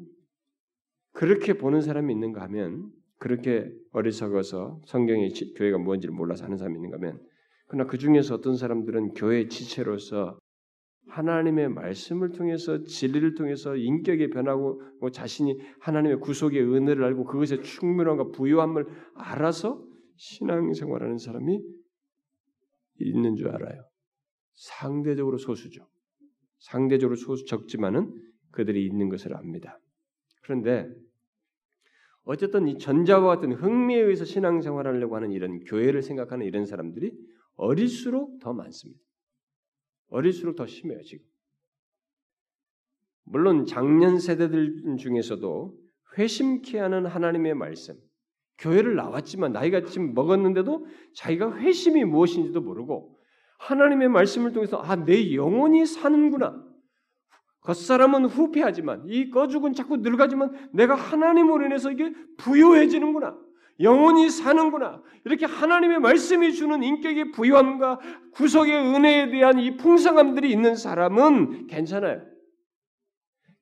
그렇게 보는 사람이 있는가 하면 그렇게 어리석어서 성경의 교회가 뭔지를 몰라서 하는 사람이 있는가 하면 그러나 그 중에서 어떤 사람들은 교회 지체로서 하나님의 말씀을 통해서 진리를 통해서 인격이 변하고 뭐 자신이 하나님의 구속의 은혜를 알고 그것의 충분함과 부유함을 알아서 신앙생활하는 사람이 있는 줄 알아요. 상대적으로 소수죠. 상대적으로 소수 적지만은 그들이 있는 것을 압니다. 그런데 어쨌든 이 전자와 같은 흥미에 의해서 신앙생활하려고 하는 이런 교회를 생각하는 이런 사람들이 어릴수록 더 많습니다. 어릴수록 더 심해요, 지금. 물론 작년 세대들 중에서도 회심케 하는 하나님의 말씀, 교회를 나왔지만 나이가 지금 먹었는데도 자기가 회심이 무엇인지도 모르고 하나님의 말씀을 통해서 아, 내 영혼이 사는구나. 겉사람은 후패하지만 이 거죽은 자꾸 늙어지만 내가 하나님으로 인해서 이게 부유해지는구나. 영혼이 사는구나. 이렇게 하나님의 말씀이 주는 인격의 부유함과 구속의 은혜에 대한 이 풍성함들이 있는 사람은 괜찮아요.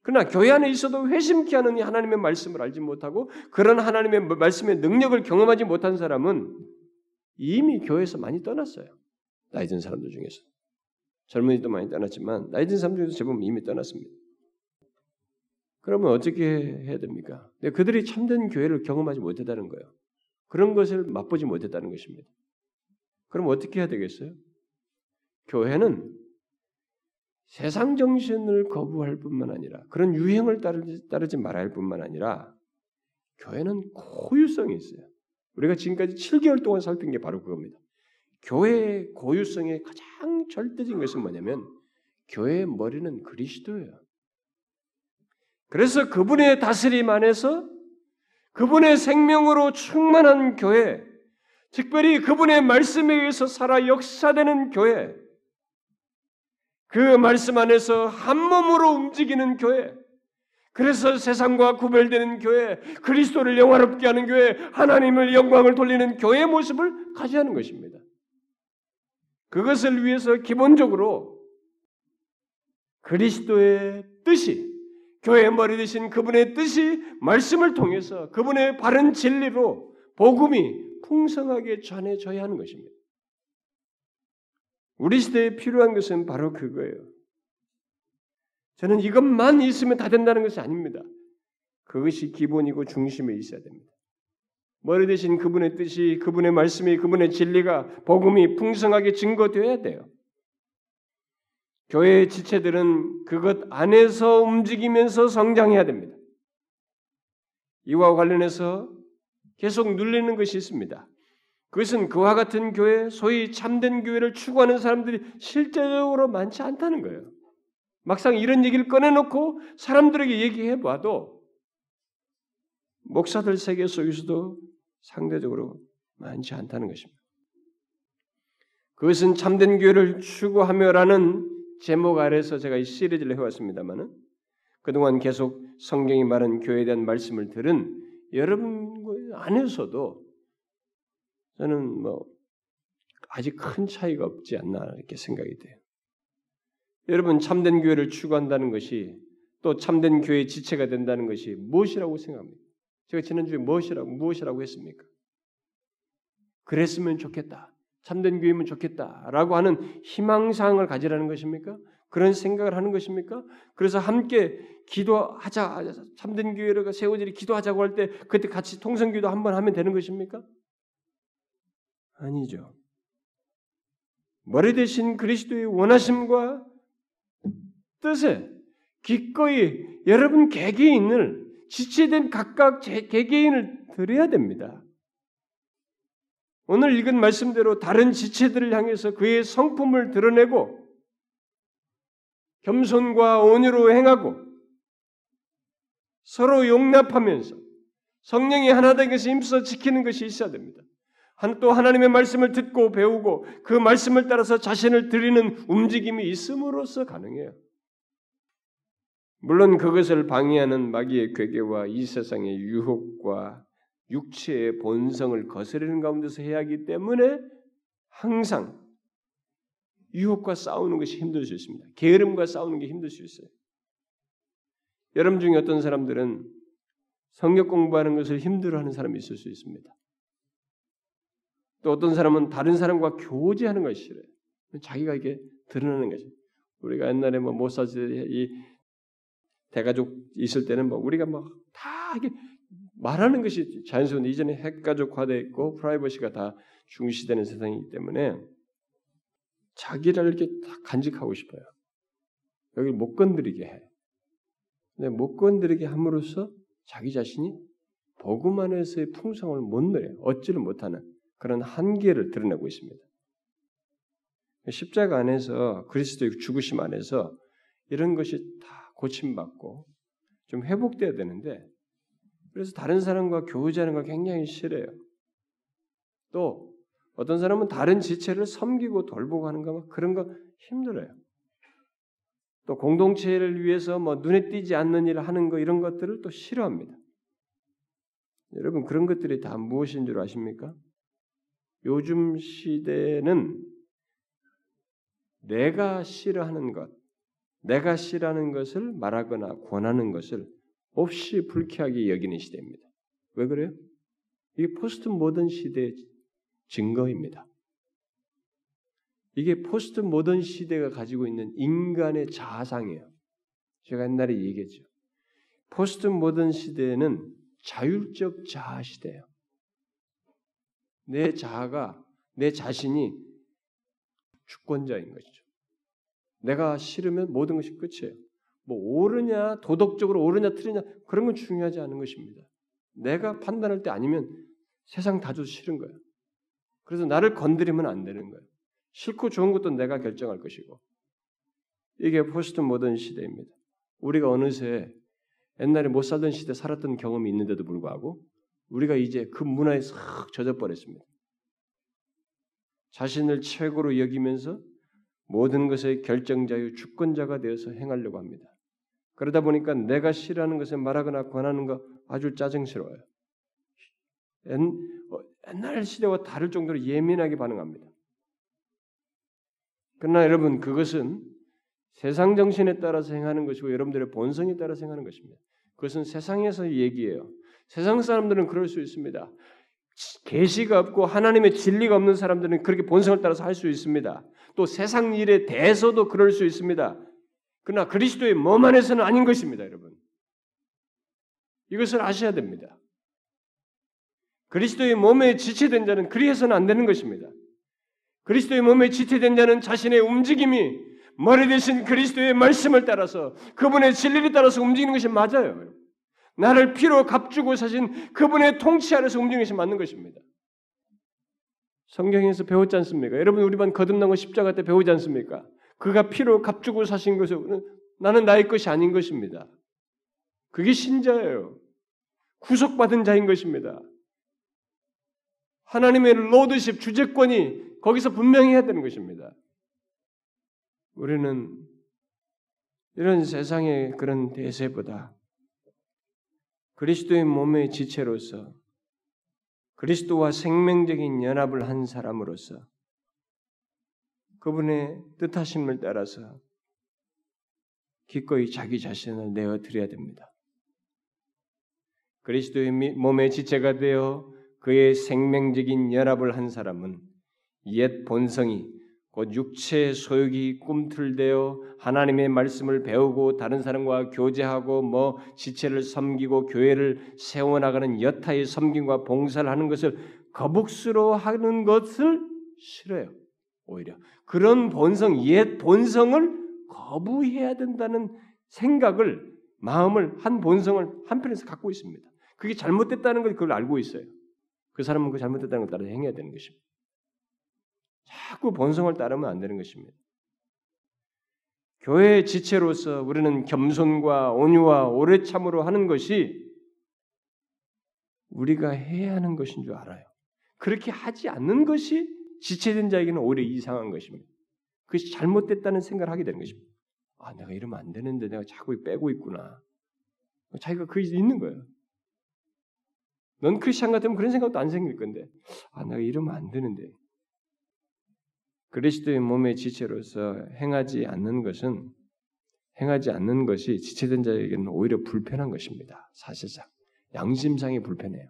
그러나 교회 안에 있어도 회심케 하는 이 하나님의 말씀을 알지 못하고 그런 하나님의 말씀의 능력을 경험하지 못한 사람은 이미 교회에서 많이 떠났어요. 나이 든 사람들 중에서. 젊은이도 많이 떠났지만 나이 든 사람들 중에서 제법 이미 떠났습니다. 그러면 어떻게 해야 됩니까? 그들이 참된 교회를 경험하지 못했다는 거예요. 그런 것을 맛보지 못했다는 것입니다. 그럼 어떻게 해야 되겠어요? 교회는 세상 정신을 거부할 뿐만 아니라 그런 유행을 따르지, 따르지 말아야 할 뿐만 아니라 교회는 고유성이 있어요. 우리가 지금까지 7개월 동안 살핀 게 바로 그겁니다. 교회의 고유성의 가장 절대적인 것은 뭐냐면 교회의 머리는 그리스도예요. 그래서 그분의 다스림 안에서 그분의 생명으로 충만한 교회, 특별히 그분의 말씀에 의해서 살아 역사되는 교회, 그 말씀 안에서 한 몸으로 움직이는 교회, 그래서 세상과 구별되는 교회, 그리스도를 영화롭게 하는 교회, 하나님을 영광을 돌리는 교회의 모습을 가져야 하는 것입니다. 그것을 위해서 기본적으로 그리스도의 뜻이 교회의 머리 되신 그분의 뜻이 말씀을 통해서 그분의 바른 진리로 복음이 풍성하게 전해져야 하는 것입니다. 우리 시대에 필요한 것은 바로 그거예요. 저는 이것만 있으면 다 된다는 것이 아닙니다. 그것이 기본이고 중심에 있어야 됩니다. 머리 대신 그분의 뜻이, 그분의 말씀이, 그분의 진리가, 복음이 풍성하게 증거되어야 돼요. 교회의 지체들은 그것 안에서 움직이면서 성장해야 됩니다. 이와 관련해서 계속 눌리는 것이 있습니다. 그것은 그와 같은 교회, 소위 참된 교회를 추구하는 사람들이 실제적으로 많지 않다는 거예요. 막상 이런 얘기를 꺼내놓고 사람들에게 얘기해 봐도 목사들 세계 속에서도 상대적으로 많지 않다는 것입니다. 그것은 참된 교회를 추구하며라는 제목 아래서 제가 이 시리즈를 해왔습니다만은 그동안 계속 성경이 말한 교회에 대한 말씀을 들은 여러분 안에서도 저는 뭐 아직 큰 차이가 없지 않나 이렇게 생각이 돼요. 여러분 참된 교회를 추구한다는 것이 또 참된 교회의 지체가 된다는 것이 무엇이라고 생각합니까? 제가 지난주에 무엇이라고 무엇이라고 했습니까? 그랬으면 좋겠다. 참된 교회면 좋겠다 라고 하는 희망사항을 가지라는 것입니까? 그런 생각을 하는 것입니까? 그래서 함께 기도하자 참된 교회를 세워지리 기도하자고 할 때 그때 같이 통성기도 한번 하면 되는 것입니까? 아니죠. 머리 대신 그리스도의 원하심과 뜻에 기꺼이 여러분 개개인을 지체된 각각 개개인을 드려야 됩니다. 오늘 읽은 말씀대로 다른 지체들을 향해서 그의 성품을 드러내고 겸손과 온유로 행하고 서로 용납하면서 성령이 하나 된 것을 힘써 지키는 것이 있어야 됩니다. 또 하나님의 말씀을 듣고 배우고 그 말씀을 따라서 자신을 드리는 움직임이 있음으로써 가능해요. 물론 그것을 방해하는 마귀의 괴계와 이 세상의 유혹과 육체의 본성을 거스르는 가운데서 해야 하기 때문에 항상 유혹과 싸우는 것이 힘들 수 있습니다. 게으름과 싸우는 게 힘들 수 있어요. 여러분 중에 어떤 사람들은 성경 공부하는 것을 힘들어하는 사람이 있을 수 있습니다. 또 어떤 사람은 다른 사람과 교제하는 것이 싫어요. 자기가 이게 드러나는 것이. 우리가 옛날에 뭐 모사지 이 대가족 있을 때는 뭐 우리가 막다 이게 말하는 것이 자연스러운데 이전에 핵가족화돼 있고 프라이버시가 다 중시되는 세상이기 때문에 자기를 이렇게 다 간직하고 싶어요. 여기 못 건드리게 해. 근데 못 건드리게 함으로써 자기 자신이 복음 안에서의 풍성을 못 누려요. 얻지를 못하는 그런 한계를 드러내고 있습니다. 십자가 안에서 그리스도의 죽으심 안에서 이런 것이 다 고침받고 좀 회복돼야 되는데 그래서 다른 사람과 교제하는 걸 굉장히 싫어요. 또 어떤 사람은 다른 지체를 섬기고 돌보고 하는 거 그런 거 힘들어요. 또 공동체를 위해서 뭐 눈에 띄지 않는 일을 하는 거 이런 것들을 또 싫어합니다. 여러분 그런 것들이 다 무엇인 줄 아십니까? 요즘 시대는 내가 싫어하는 것, 내가 싫어하는 것을 말하거나 권하는 것을 없이 불쾌하게 여기는 시대입니다. 왜 그래요? 이게 포스트 모던 시대의 증거입니다. 이게 포스트 모던 시대가 가지고 있는 인간의 자아상이에요. 제가 옛날에 얘기했죠. 포스트 모던 시대는 자율적 자아 시대예요. 내 자아가 내 자신이 주권자인 것이죠. 내가 싫으면 모든 것이 끝이에요. 뭐 옳으냐 도덕적으로 옳으냐 틀리냐 그런 건 중요하지 않은 것입니다. 내가 판단할 때 아니면 세상 다 줘도 싫은 거예요. 그래서 나를 건드리면 안 되는 거예요. 싫고 좋은 것도 내가 결정할 것이고 이게 포스트 모던 시대입니다. 우리가 어느새 옛날에 못 살던 시대 살았던 경험이 있는데도 불구하고 우리가 이제 그 문화에 싹 젖어버렸습니다. 자신을 최고로 여기면서 모든 것의 결정자유 주권자가 되어서 행하려고 합니다. 그러다 보니까 내가 싫어하는 것을 말하거나 권하는 거 아주 짜증스러워요. 어, 옛날 시대와 다를 정도로 예민하게 반응합니다. 그러나 여러분 그것은 세상 정신에 따라서 행하는 것이고 여러분들의 본성에 따라서 행하는 것입니다. 그것은 세상에서 얘기예요. 세상 사람들은 그럴 수 있습니다. 계시가 없고 하나님의 진리가 없는 사람들은 그렇게 본성을 따라서 할 수 있습니다. 또 세상 일에 대해서도 그럴 수 있습니다. 그러나 그리스도의 몸 안에서는 아닌 것입니다, 여러분. 이것을 아셔야 됩니다. 그리스도의 몸에 지체된 자는 그리해서는 안 되는 것입니다. 그리스도의 몸에 지체된 자는 자신의 움직임이 머리 대신 그리스도의 말씀을 따라서 그분의 진리를 따라서 움직이는 것이 맞아요. 나를 피로 값주고 사신 그분의 통치 아래서 움직이는 것이 맞는 것입니다. 성경에서 배웠지 않습니까? 여러분 우리 반 거듭난 거 십자가 때 배우지 않습니까? 그가 피로 값주고 사신 것은 나는 나의 것이 아닌 것입니다. 그게 신자예요. 구속받은 자인 것입니다. 하나님의 로드십 주재권이 거기서 분명히 해야 되는 것입니다. 우리는 이런 세상의 그런 대세보다 그리스도의 몸의 지체로서 그리스도와 생명적인 연합을 한 사람으로서 그분의 뜻하심을 따라서 기꺼이 자기 자신을 내어 드려야 됩니다. 그리스도의 몸의 지체가 되어 그의 생명적인 연합을 한 사람은 옛 본성이 곧 육체의 소욕이 꿈틀대어 하나님의 말씀을 배우고 다른 사람과 교제하고 뭐 지체를 섬기고 교회를 세워나가는 여타의 섬김과 봉사를 하는 것을 거북스러워하는 것을 싫어요. 오히려 그런 본성, 옛 본성을 거부해야 된다는 생각을 마음을 한 본성을 한편에서 갖고 있습니다. 그게 잘못됐다는 걸 그걸 알고 있어요. 그 사람은 그 잘못됐다는 걸 따라 행해야 되는 것입니다. 자꾸 본성을 따르면 안 되는 것입니다. 교회의 지체로서 우리는 겸손과 온유와 오래 참으로 하는 것이 우리가 해야 하는 것인 줄 알아요. 그렇게 하지 않는 것이 지체된 자에게는 오히려 이상한 것입니다. 그것이 잘못됐다는 생각을 하게 되는 것입니다. 아, 내가 이러면 안 되는데 내가 자꾸 빼고 있구나. 자기가 그 있는 거예요. 넌 크리스천 같으면 그런 생각도 안 생길 건데, 아, 내가 이러면 안 되는데. 그리스도의 몸의 지체로서 행하지 않는 것은 행하지 않는 것이 지체된 자에게는 오히려 불편한 것입니다. 사실상 양심상이 불편해요.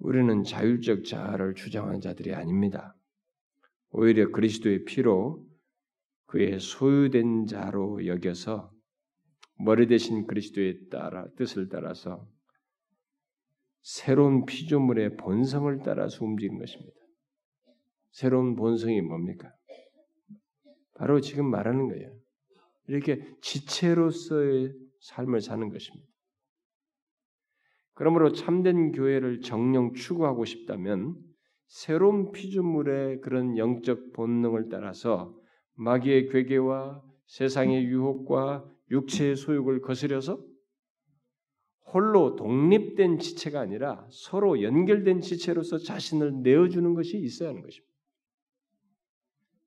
우리는 자율적 자아를 주장하는 자들이 아닙니다. 오히려 그리스도의 피로 그의 소유된 자로 여겨서 머리 대신 그리스도의 따라 뜻을 따라서 새로운 피조물의 본성을 따라서 움직이는 것입니다. 새로운 본성이 뭡니까? 바로 지금 말하는 거예요. 이렇게 지체로서의 삶을 사는 것입니다. 그러므로 참된 교회를 정령 추구하고 싶다면 새로운 피조물의 그런 영적 본능을 따라서 마귀의 괴계와 세상의 유혹과 육체의 소욕을 거스려서 홀로 독립된 지체가 아니라 서로 연결된 지체로서 자신을 내어주는 것이 있어야 하는 것입니다.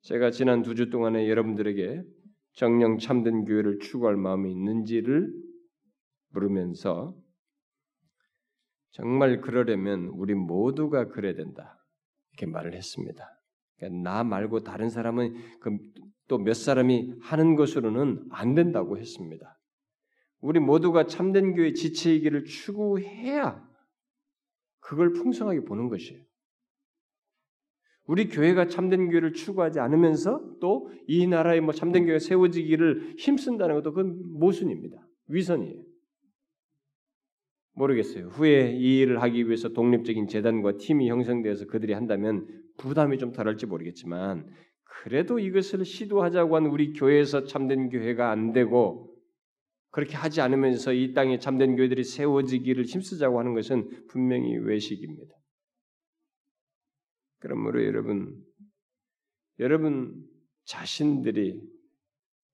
제가 지난 두 주 동안에 여러분들에게 정령 참된 교회를 추구할 마음이 있는지를 물으면서 정말 그러려면 우리 모두가 그래야 된다 이렇게 말을 했습니다. 그러니까 나 말고 다른 사람은 그 또 몇 사람이 하는 것으로는 안 된다고 했습니다. 우리 모두가 참된 교회 지체이기를 추구해야 그걸 풍성하게 보는 것이에요. 우리 교회가 참된 교회를 추구하지 않으면서 또 이 나라에 뭐 참된 교회가 세워지기를 힘쓴다는 것도 그건 모순입니다. 위선이에요. 모르겠어요. 후에 이 일을 하기 위해서 독립적인 재단과 팀이 형성되어서 그들이 한다면 부담이 좀 덜할지 모르겠지만 그래도 이것을 시도하자고 한 우리 교회에서 참된 교회가 안 되고 그렇게 하지 않으면서 이 땅에 참된 교회들이 세워지기를 힘쓰자고 하는 것은 분명히 외식입니다. 그러므로 여러분, 여러분 자신들이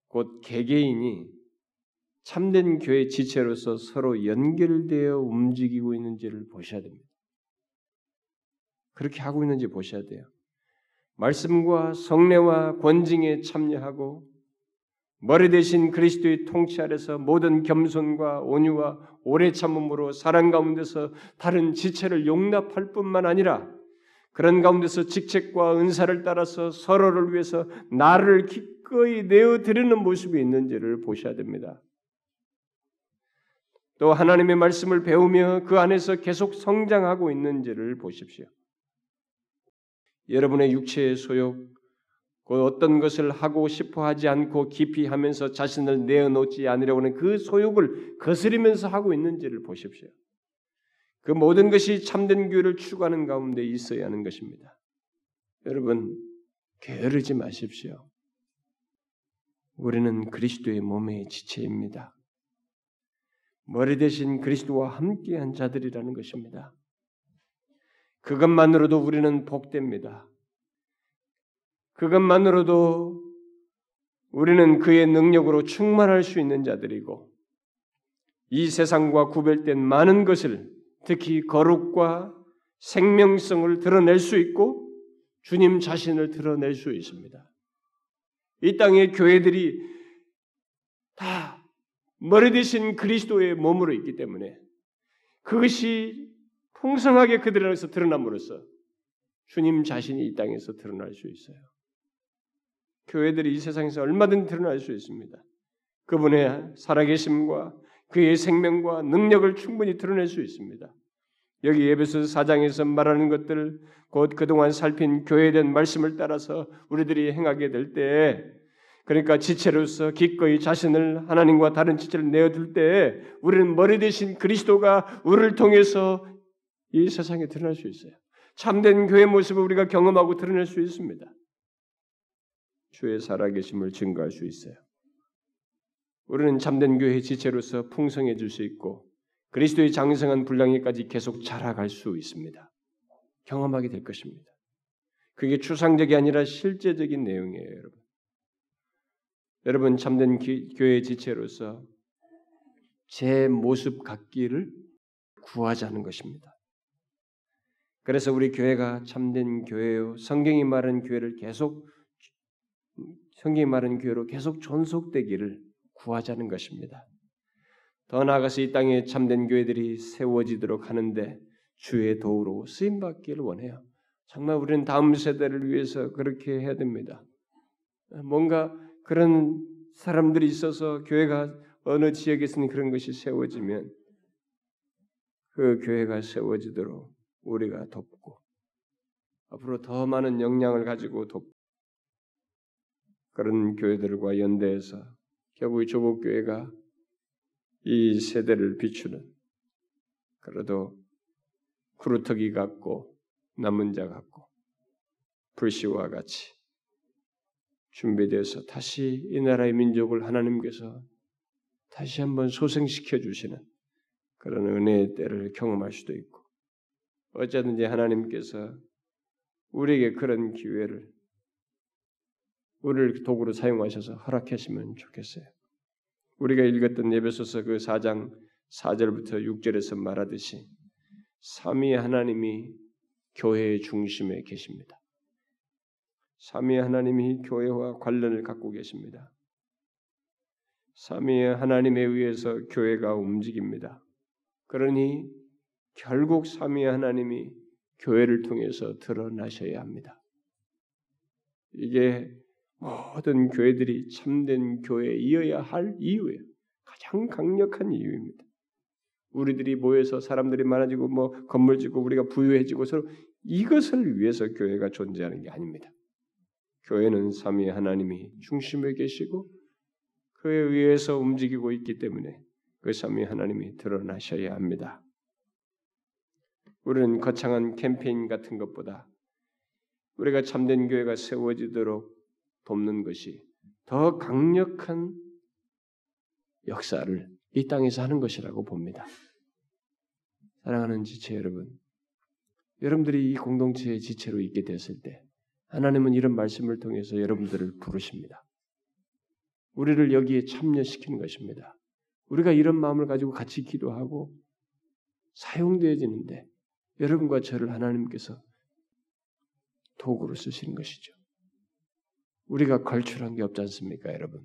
곧 개개인이 참된 교회 지체로서 서로 연결되어 움직이고 있는지를 보셔야 됩니다. 그렇게 하고 있는지 보셔야 돼요. 말씀과 성례와 권징에 참여하고 머리 대신 그리스도의 통치 아래서 모든 겸손과 온유와 오래 참음으로 사랑 가운데서 다른 지체를 용납할 뿐만 아니라 그런 가운데서 직책과 은사를 따라서 서로를 위해서 나를 기꺼이 내어 드리는 모습이 있는지를 보셔야 됩니다. 또 하나님의 말씀을 배우며 그 안에서 계속 성장하고 있는지를 보십시오. 여러분의 육체의 소욕, 그 어떤 것을 하고 싶어 하지 않고 깊이 하면서 자신을 내어놓지 않으려고 하는 그 소욕을 거스리면서 하고 있는지를 보십시오. 그 모든 것이 참된 교회를 추구하는 가운데 있어야 하는 것입니다. 여러분, 게으르지 마십시오. 우리는 그리스도의 몸의 지체입니다. 머리 대신 그리스도와 함께한 자들이라는 것입니다. 그것만으로도 우리는 복됩니다. 그것만으로도 우리는 그의 능력으로 충만할 수 있는 자들이고 이 세상과 구별된 많은 것을 특히 거룩과 생명성을 드러낼 수 있고 주님 자신을 드러낼 수 있습니다. 이 땅의 교회들이 다 머리 대신 그리스도의 몸으로 있기 때문에 그것이 풍성하게 그들 안에서 드러남으로써 주님 자신이 이 땅에서 드러날 수 있어요. 교회들이 이 세상에서 얼마든 드러날 수 있습니다. 그분의 살아계심과 그의 생명과 능력을 충분히 드러낼 수 있습니다. 여기 예배소 4장에서 말하는 것들 곧 그동안 살핀 교회된 말씀을 따라서 우리들이 행하게 될 때, 그러니까 지체로서 기꺼이 자신을 하나님과 다른 지체를 내어둘 때, 우리는 머리 대신 그리스도가 우리를 통해서 이 세상에 드러날 수 있어요. 참된 교회 모습을 우리가 경험하고 드러낼 수 있습니다. 주의 살아계심을 증거할 수 있어요. 우리는 참된 교회의 지체로서 풍성해질 수 있고 그리스도의 장성한 분량에까지 계속 자라갈 수 있습니다. 경험하게 될 것입니다. 그게 추상적이 아니라 실제적인 내용이에요, 여러분. 여러분 참된 기, 교회 지체로서 제 모습 갖기를 구하자는 것입니다. 그래서 우리 교회가 참된 교회요, 성경이 말하는 교회를 계속 성경이 말하는 교회로 계속 존속되기를 구하자는 것입니다. 더 나아가서 이 땅에 참된 교회들이 세워지도록 하는데 주의 도우로 쓰임 받기를 원해요. 정말 우리는 다음 세대를 위해서 그렇게 해야 됩니다. 뭔가 그런 사람들이 있어서 교회가 어느 지역에서는 그런 것이 세워지면 그 교회가 세워지도록 우리가 돕고 앞으로 더 많은 역량을 가지고 돕고 그런 교회들과 연대해서 결국 조국 교회가 이 세대를 비추는 그래도 구루터기 같고 남은 자 같고 불씨와 같이 준비되어서 다시 이 나라의 민족을 하나님께서 다시 한번 소생시켜 주시는 그런 은혜의 때를 경험할 수도 있고 어쩌든지 하나님께서 우리에게 그런 기회를 우리를 도구로 사용하셔서 허락하시면 좋겠어요. 우리가 읽었던 예배소서 그 4장 4절부터 6절에서 말하듯이 삼위 하나님이 교회의 중심에 계십니다. 삼위 하나님이 교회와 관련을 갖고 계십니다. 삼위 하나님에 의해서 교회가 움직입니다. 그러니 결국 삼위 하나님이 교회를 통해서 드러나셔야 합니다. 이게 모든 교회들이 참된 교회이어야 할 이유예요. 가장 강력한 이유입니다. 우리들이 모여서 사람들이 많아지고 뭐 건물 짓고 우리가 부유해지고 서로 이것을 위해서 교회가 존재하는 게 아닙니다. 교회는 삼위 하나님이 중심에 계시고 그에 의해서 움직이고 있기 때문에 그 삼위 하나님이 드러나셔야 합니다. 우리는 거창한 캠페인 같은 것보다 우리가 참된 교회가 세워지도록 돕는 것이 더 강력한 역사를 이 땅에서 하는 것이라고 봅니다. 사랑하는 지체 여러분, 여러분들이 이 공동체의 지체로 있게 됐을 때 하나님은 이런 말씀을 통해서 여러분들을 부르십니다. 우리를 여기에 참여시키는 것입니다. 우리가 이런 마음을 가지고 같이 기도하고 사용되어지는데 여러분과 저를 하나님께서 도구로 쓰시는 것이죠. 우리가 걸출한 게 없지 않습니까, 여러분?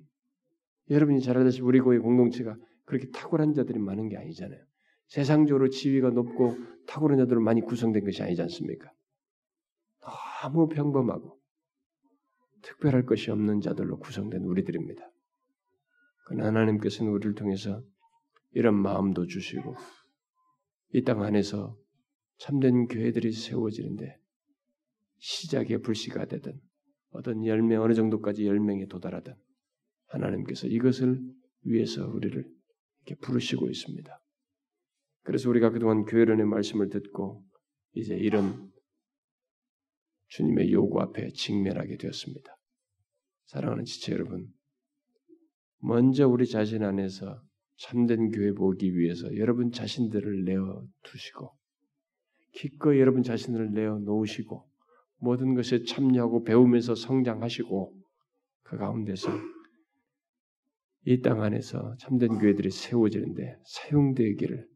여러분이 잘 알다시피 우리 교회 공동체가 그렇게 탁월한 자들이 많은 게 아니잖아요. 세상적으로 지위가 높고 탁월한 자들로 많이 구성된 것이 아니지 않습니까? 너무 평범하고 특별할 것이 없는 자들로 구성된 우리들입니다. 그러나 하나님께서는 우리를 통해서 이런 마음도 주시고 이 땅 안에서 참된 교회들이 세워지는데 시작의 불씨가 되든 어떤 열매 어느 정도까지 열명에 도달하든 하나님께서 이것을 위해서 우리를 이렇게 부르시고 있습니다. 그래서 우리가 그동안 교회론의 말씀을 듣고 이제 이런 주님의 요구 앞에 직면하게 되었습니다. 사랑하는 지체 여러분, 먼저 우리 자신 안에서 참된 교회 보기 위해서 여러분 자신들을 내어 두시고 기꺼이 여러분 자신을 내어 놓으시고 모든 것에 참여하고 배우면서 성장하시고 그 가운데서 이 땅 안에서 참된 교회들이 세워지는데 사용되기를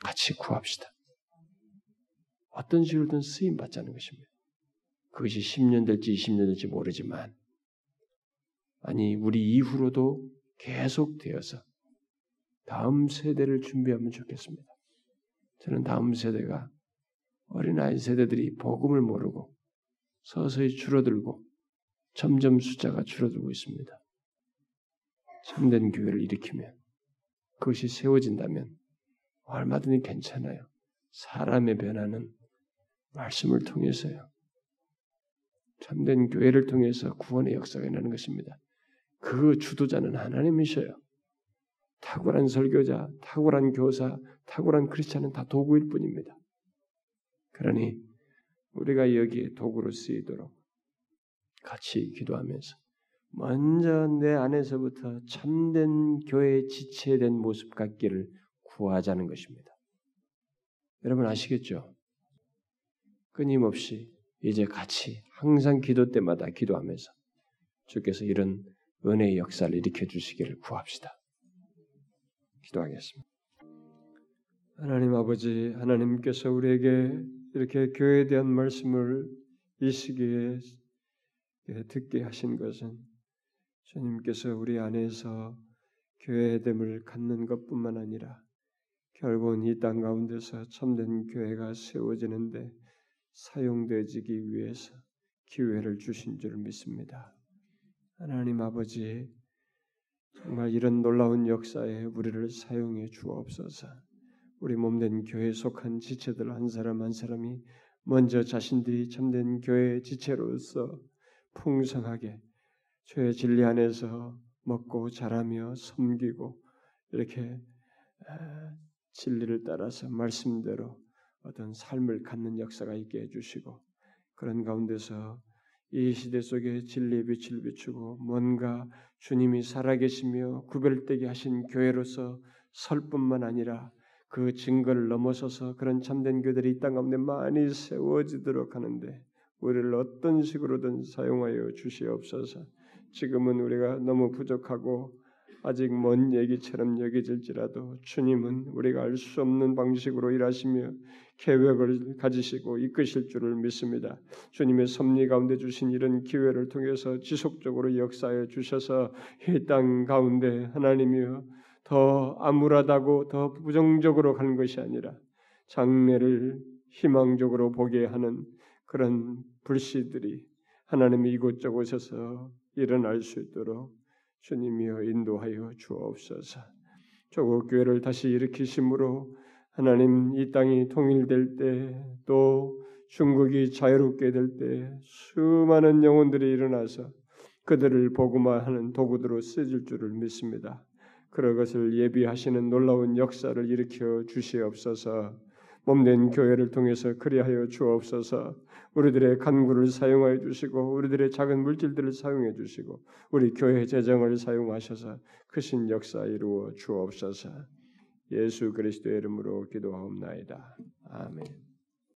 같이 구합시다. 어떤 식으로든 쓰임 받자는 것입니다. 그것이 10년 될지 20년 될지 모르지만 아니 우리 이후로도 계속되어서 다음 세대를 준비하면 좋겠습니다. 저는 다음 세대가 어린아이 세대들이 복음을 모르고 서서히 줄어들고 점점 숫자가 줄어들고 있습니다. 참된 교회를 일으키면 그것이 세워진다면 얼마든지 괜찮아요. 사람의 변화는 말씀을 통해서요. 참된 교회를 통해서 구원의 역사가 일어나는 것입니다. 그 주도자는 하나님이셔요. 탁월한 설교자, 탁월한 교사, 탁월한 크리스찬은 다 도구일 뿐입니다. 그러니 우리가 여기에 도구로 쓰이도록 같이 기도하면서 먼저 내 안에서부터 참된 교회의 지체된 모습 갖기를 구하자는 것입니다. 여러분 아시겠죠? 끊임없이 이제 같이 항상 기도 때마다 기도하면서 주께서 이런 은혜의 역사를 일으켜 주시기를 구합시다. 기도하겠습니다. 하나님 아버지, 하나님께서 우리에게 이렇게 교회에 대한 말씀을 이 시기에 듣게 하신 것은 주님께서 우리 안에서 교회됨을 갖는 것뿐만 아니라 결국은 이 땅 가운데서 참된 교회가 세워지는데 사용되지기 위해서 기회를 주신 줄 믿습니다. 하나님 아버지, 정말 이런 놀라운 역사에 우리를 사용해 주옵소서. 우리 몸된 교회에 속한 지체들 한 사람 한 사람이 먼저 자신들이 참된 교회 지체로서 풍성하게 죄의 진리 안에서 먹고 자라며 섬기고 이렇게 진리를 따라서 말씀대로 어떤 삶을 갖는 역사가 있게 해주시고 그런 가운데서 이 시대 속에 진리의 빛을 비추고 뭔가 주님이 살아계시며 구별되게 하신 교회로서 설 뿐만 아니라 그 증거를 넘어서서 그런 참된 교들이 이 땅 가운데 많이 세워지도록 하는데 우리를 어떤 식으로든 사용하여 주시옵소서. 지금은 우리가 너무 부족하고 아직 먼 얘기처럼 여겨질지라도 주님은 우리가 알 수 없는 방식으로 일하시며 계획을 가지시고 이끄실 줄을 믿습니다. 주님의 섭리 가운데 주신 이런 기회를 통해서 지속적으로 역사해 주셔서 이 땅 가운데 하나님이여 더 암울하다고 더 부정적으로 가는 것이 아니라 장래를 희망적으로 보게 하는 그런 불씨들이 하나님이 이곳저곳에서 일어날 수 있도록 주님이여 인도하여 주옵소서. 조국 교회를 다시 일으키심으로 하나님 이 땅이 통일될 때 또 중국이 자유롭게 될 때 수많은 영혼들이 일어나서 그들을 복음화하는 도구들로 쓰질 줄을 믿습니다. 그런 것을 예비하시는 놀라운 역사를 일으켜 주시옵소서. 몸된 교회를 통해서 그리하여 주옵소서. 우리들의 간구를 사용하여 주시고 우리들의 작은 물질들을 사용해 주시고 우리 교회 재정을 사용하셔서 크신 역사 이루어 주옵소서. 예수 그리스도의 이름으로 기도하옵나이다. 아멘.